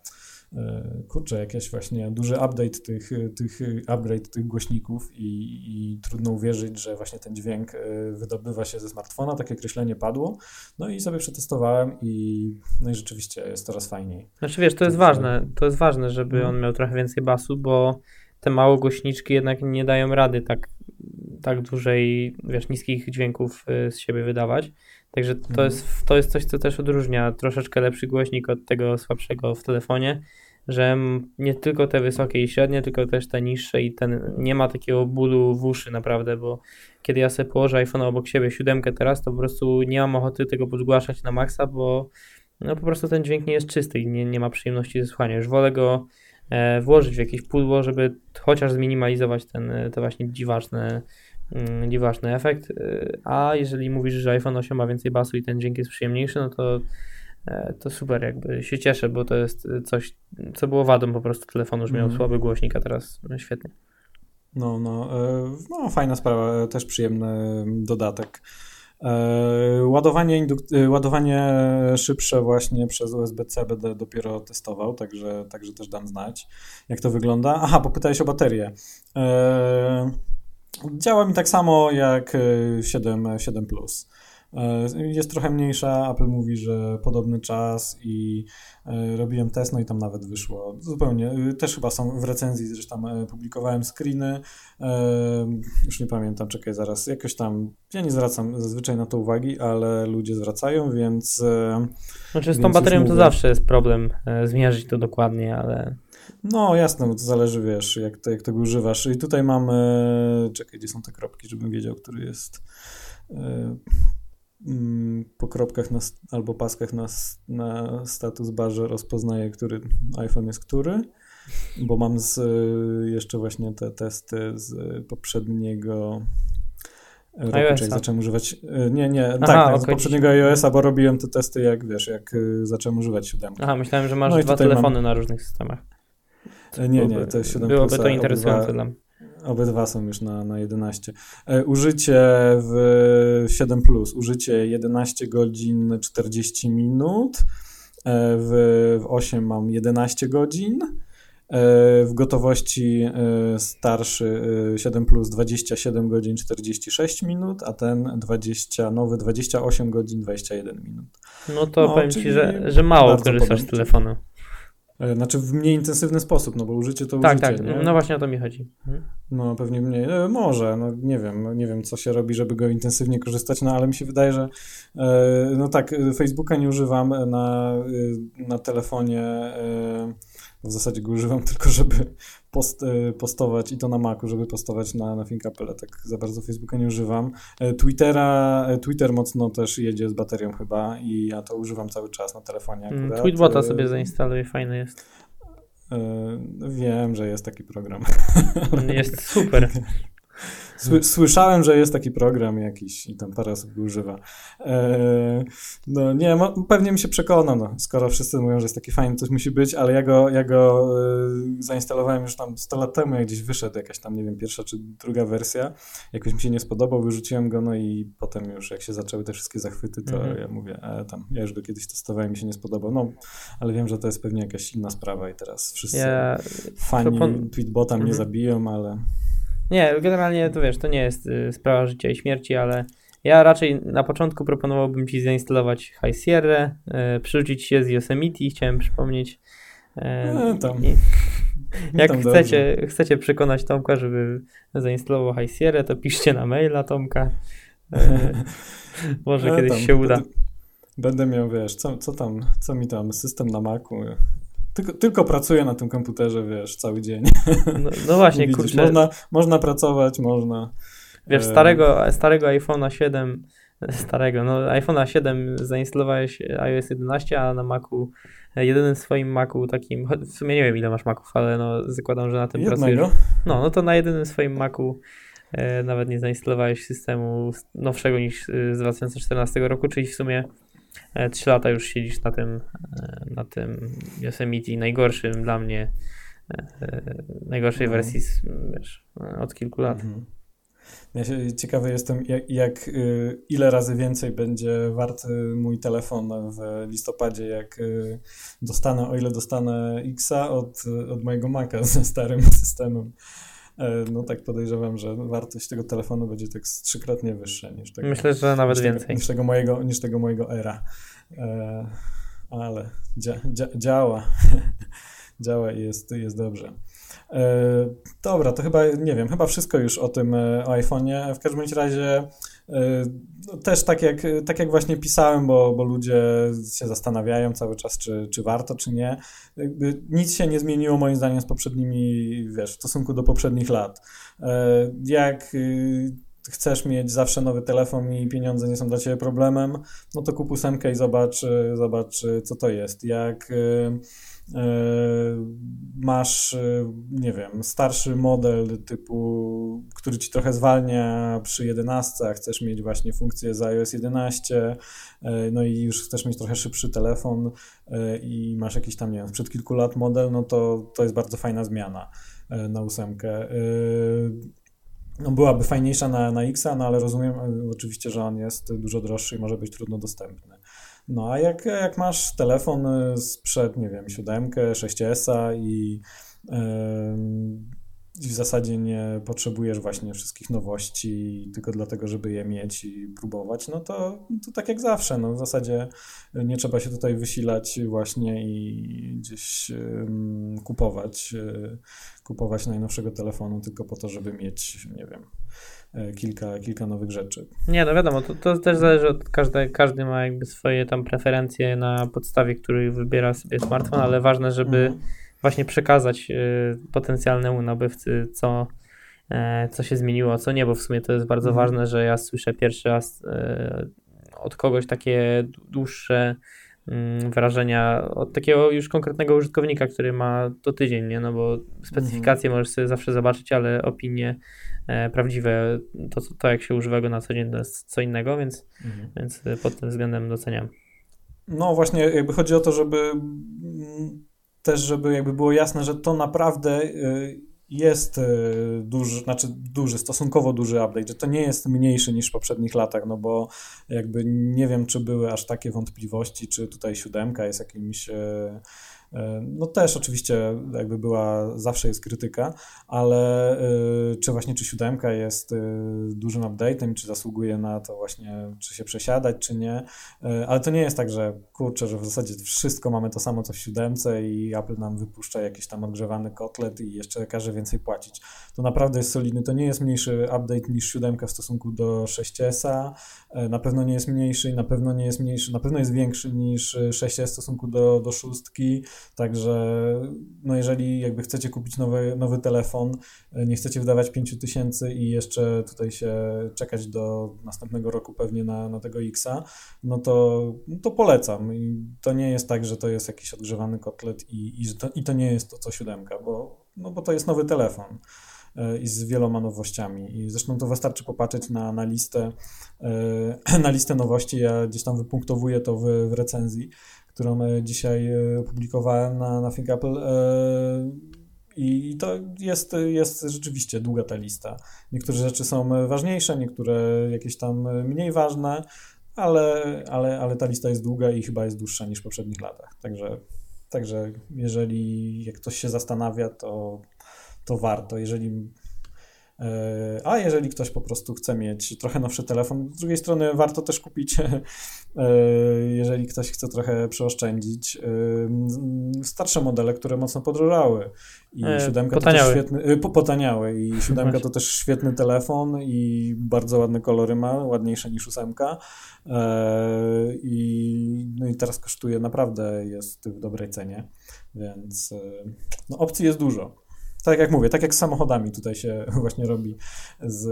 e, kurczę, jakiś właśnie duży update tych, tych upgrade tych głośników i, i, trudno uwierzyć, że właśnie ten dźwięk wydobywa się ze smartfona, takie określenie padło. No i sobie przetestowałem i, no i rzeczywiście jest coraz fajniej. Znaczy wiesz, to jest ważne, to jest ważne, żeby mhm. on miał trochę więcej basu, bo te małe głośniczki jednak nie dają rady tak, tak dużej, wiesz, niskich dźwięków y, z siebie wydawać. Także to, mhm. jest, to jest coś, co też odróżnia troszeczkę lepszy głośnik od tego słabszego w telefonie, że nie tylko te wysokie i średnie, tylko też te niższe i ten nie ma takiego bólu w uszy naprawdę, bo kiedy ja sobie położę iPhone obok siebie, siódemkę teraz, to po prostu nie mam ochoty tego podgłaszać na maksa, bo no po prostu ten dźwięk nie jest czysty i nie, nie ma przyjemności ze słuchania. Już wolę go włożyć w jakieś pudło, żeby chociaż zminimalizować ten, e, ten właśnie dziwaczny, mm, dziwaczny efekt. E, a jeżeli mówisz, że iPhone 8 ma więcej basu i ten dźwięk jest przyjemniejszy, no to to super, jakby się cieszę, bo to jest coś, co było wadą po prostu telefonu, że miał mm. słaby głośnik, a teraz świetnie. No, no, no, fajna sprawa, też przyjemny dodatek. E, ładowanie, e, ładowanie szybsze właśnie przez USB-C będę dopiero testował, także, także też dam znać, jak to wygląda. Aha, popytałeś o baterię. E, działa mi tak samo jak 7, 7 Plus. Jest trochę mniejsza, Apple mówi, że podobny czas i E, robiłem test, no i tam nawet wyszło zupełnie, y, też chyba są w recenzji, zresztą e, publikowałem screeny, e, już nie pamiętam, czekaj zaraz, jakoś tam, ja nie zwracam zazwyczaj na to uwagi, ale ludzie zwracają, więc... Znaczy z tą baterią to zawsze jest problem zmierzyć to dokładnie, ale... No jasne, bo to zależy, wiesz, jak, to, jak tego używasz. I tutaj mamy, czekaj, gdzie są te kropki, żebym wiedział, który jest po kropkach na, albo paskach na, na status barze rozpoznaje, który iPhone jest który, bo mam z, jeszcze właśnie te testy z poprzedniego roku, jak zacząłem używać. E, nie, nie, Aha, tak, tak z poprzedniego iOS-a, bo robiłem te testy, jak wiesz, jak e, zacząłem używać siódemkę. Aha, myślałem, że masz no dwa telefony mam... na różnych systemach. Nie, nie, to jest 7 Byłoby to interesujące dla mnie. Obydwa są już na, na 11. E, użycie w 7, plus, użycie 11 godzin 40 minut. E, w, w 8 mam 11 godzin. E, w gotowości starszy 7 plus 27 godzin 46 minut, a ten 20, nowy 28 godzin 21 minut. No to no, powiem Ci, że, że mało korzystasz z telefonu. E, znaczy w mniej intensywny sposób, no bo użycie to tak, użycie. Tak, tak, no właśnie o to mi chodzi. Mhm. No pewnie mniej, e, może, no nie wiem, nie wiem co się robi, żeby go intensywnie korzystać, no ale mi się wydaje, że e, no tak, Facebooka nie używam na, na telefonie W zasadzie go używam tylko, żeby post, e, postować i to na Macu, żeby postować na, na ThinkApple. Tak za bardzo Facebooka nie używam. E, Twittera, e, Twitter mocno też jedzie z baterią chyba i ja to używam cały czas na telefonie Mm, akurat. Tweetbota sobie zainstaluj, fajny jest. Wiem, że jest taki program. Jest super. Sły, słyszałem, że jest taki program jakiś i tam parę osób go używa. E, no nie, mo, pewnie mi się przekona, no, skoro wszyscy mówią, że jest taki fajny, coś musi być, ale ja go, ja go e, zainstalowałem już tam 100 lat temu, jak gdzieś wyszedł jakaś tam, nie wiem, pierwsza czy druga wersja. Jakoś mi się nie spodobał, wyrzuciłem go, no i potem już jak się zaczęły te wszystkie zachwyty, to Mhm. ja mówię, e, tam, ja już go kiedyś testowałem, mi się nie spodobał, no, ale wiem, że to jest pewnie jakaś inna sprawa i teraz wszyscy Ja, fani propon- Tweetbota mnie Mhm. zabiją, ale... nie, generalnie to wiesz, to nie jest y, sprawa życia i śmierci, ale ja raczej na początku proponowałbym Ci zainstalować High Sierra, y, przerzucić się z Yosemite, chciałem przypomnieć. Y, E, tam. i- Jak tam chcecie, chcecie przekonać Tomka, żeby zainstalował High Sierra, to piszcie na maila Tomka. Może E, kiedyś tam, się uda. Będę, miał, wiesz, co, co tam, co mi tam, system na Macu. Tylko, tylko pracuję na tym komputerze, wiesz, cały dzień. No, no właśnie, Widzisz, kurczę, można, można pracować, można. wiesz, e, starego, starego iPhone'a 7, starego, no iPhone'a 7 zainstalowałeś iOS 11, a na Macu, jedynym swoim Macu takim, w sumie nie wiem ile masz Maców, ale no zakładam, że na tym pracujesz. Jednego. No, no to na jedynym swoim Macu e, nawet nie zainstalowałeś systemu nowszego niż e, z 2014 roku, czyli w sumie 3 lata już siedzisz na tym, e, na tym Yosemite najgorszym dla mnie, e, e, najgorszej No. wersji wiesz, e, od kilku lat. Mhm. Ja się ciekawy jestem, jak, jak y, ile razy więcej będzie wart y, mój telefon w listopadzie, jak y, dostanę, o ile dostanę Xa od, od mojego Maca ze starym systemem. E, No tak podejrzewam, że wartość tego telefonu będzie tak trzykrotnie wyższa niż tego. Myślę, że nawet niż tego, więcej. Niż tego mojego, niż tego mojego era. E, ale dzia, dzia, działa. działa i jest, jest dobrze. E, dobra, to chyba, nie wiem, chyba wszystko już o tym e, o iPhone'ie. W każdym razie też tak jak, tak jak właśnie pisałem, bo, bo ludzie się zastanawiają cały czas, czy, czy warto, czy nie. Jakby nic się nie zmieniło moim zdaniem z poprzednimi, wiesz, w stosunku do poprzednich lat. E, Jak y, chcesz mieć zawsze nowy telefon i pieniądze nie są dla ciebie problemem, no to kup ósemkę i zobacz, y, zobacz y, co to jest. Jak masz, y, nie wiem, starszy model typu, który ci trochę zwalnia przy 11, a chcesz mieć właśnie funkcję z iOS 11, y, no i już chcesz mieć trochę szybszy telefon i masz jakiś tam, nie wiem, sprzed kilku lat model, no to to jest bardzo fajna zmiana na ósemkę. No byłaby fajniejsza na, na Xa, no ale rozumiem e, oczywiście, że on jest dużo droższy i może być trudno dostępny. No a jak, jak masz telefon e, sprzed, nie wiem, 7, 6S i, i w zasadzie nie potrzebujesz właśnie wszystkich nowości tylko dlatego, żeby je mieć i próbować, no to, to tak jak zawsze, no w zasadzie nie trzeba się tutaj wysilać właśnie i gdzieś kupować, e, kupować najnowszego telefonu tylko po to, żeby mieć, nie wiem, kilka, kilka nowych rzeczy. Nie, no wiadomo, to, to też zależy od każdej, każdy ma jakby swoje tam preferencje na podstawie, których wybiera sobie smartfon, ale ważne, żeby Mhm. właśnie przekazać y, potencjalnemu nabywcy, co, e, co się zmieniło, co nie, bo w sumie to jest bardzo Mhm. ważne, że ja słyszę pierwszy raz e, od kogoś takie dłuższe mm, wrażenia od takiego już konkretnego użytkownika, który ma to tydzień, nie? No bo specyfikacje możesz sobie zawsze zobaczyć, ale opinie e, prawdziwe, to, to jak się używa go na co dzień to jest co innego, więc, Mhm. więc e, pod tym względem doceniam. No właśnie, jakby chodzi o to, żeby mm, też, żeby jakby było jasne, że to naprawdę y, jest duży, znaczy duży, stosunkowo duży update, że to nie jest mniejszy niż w poprzednich latach, no bo jakby nie wiem, czy były aż takie wątpliwości, czy tutaj siódemka jest jakimś no też oczywiście jakby była, zawsze jest krytyka, ale y, czy właśnie czy siódemka jest y, dużym update'em, czy zasługuje na to właśnie, czy się przesiadać, czy nie, E, Ale to nie jest tak, że kurczę, że w zasadzie wszystko mamy to samo co w siódemce i Apple nam wypuszcza jakiś tam odgrzewany kotlet i jeszcze każe więcej płacić. To naprawdę jest solidny. To nie jest mniejszy update niż siódemka w stosunku do 6S-a. E, Na pewno nie jest mniejszy, na pewno nie jest mniejszy, na pewno jest większy niż e, 6S w stosunku do, do szóstki. Także no jeżeli jakby chcecie kupić nowy, nowy telefon, nie chcecie wydawać 5000 i jeszcze tutaj się czekać do następnego roku pewnie na, na tego Xa, no to, no to polecam. I to nie jest tak, że to jest jakiś odgrzewany kotlet i, i, to, i to nie jest to co siódemka, bo, no bo to jest nowy telefon i z wieloma nowościami. I zresztą to wystarczy popatrzeć na, na listę na listę nowości. Ja gdzieś tam wypunktowuję to w, w recenzji, którą dzisiaj opublikowałem na, na Think Apple. I to jest, jest rzeczywiście długa ta lista. Niektóre rzeczy są ważniejsze, niektóre jakieś tam mniej ważne, ale, ale, ale ta lista jest długa i chyba jest dłuższa niż w poprzednich latach. Także, także jeżeli jak ktoś się zastanawia, to, to warto. Jeżeli E, a jeżeli ktoś po prostu chce mieć trochę nowszy telefon, z drugiej strony warto też kupić, e, jeżeli ktoś chce trochę przeoszczędzić, e, starsze modele, które mocno podrożały. I siódemka potaniały. to też świetny, potaniały. I siódemka to też świetny telefon i bardzo ładne kolory ma, ładniejsze niż ósemka. I, no i teraz kosztuje naprawdę, jest w dobrej cenie, więc no, opcji jest dużo tak jak mówię, tak jak z samochodami tutaj się właśnie robi z,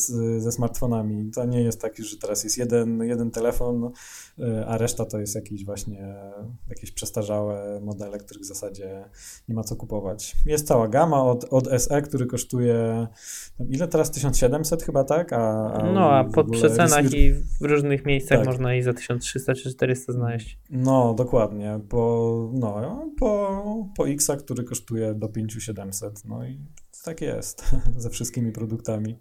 z, ze smartfonami. To nie jest tak, że teraz jest jeden, jeden telefon, a reszta to jest jakieś właśnie jakieś przestarzałe modele, których w zasadzie nie ma co kupować. Jest cała gama od, od SE, który kosztuje ile teraz? 1700 chyba, tak? A, a no, a pod przecenach i w różnych miejscach tak. można i za 1300 czy 400 znaleźć. No, dokładnie. Po, no, po, po Xa, który kosztuje do 5700. No i tak jest ze wszystkimi produktami.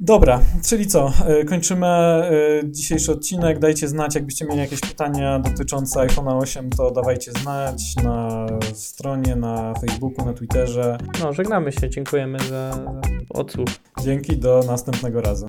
Dobra, czyli co? E, kończymy e, dzisiejszy odcinek. Dajcie znać, jakbyście mieli jakieś pytania dotyczące iPhone 8, to dawajcie znać na stronie, na Facebooku, na Twitterze. No, żegnamy się. Dziękujemy za odsłuch. Dzięki, do następnego razu.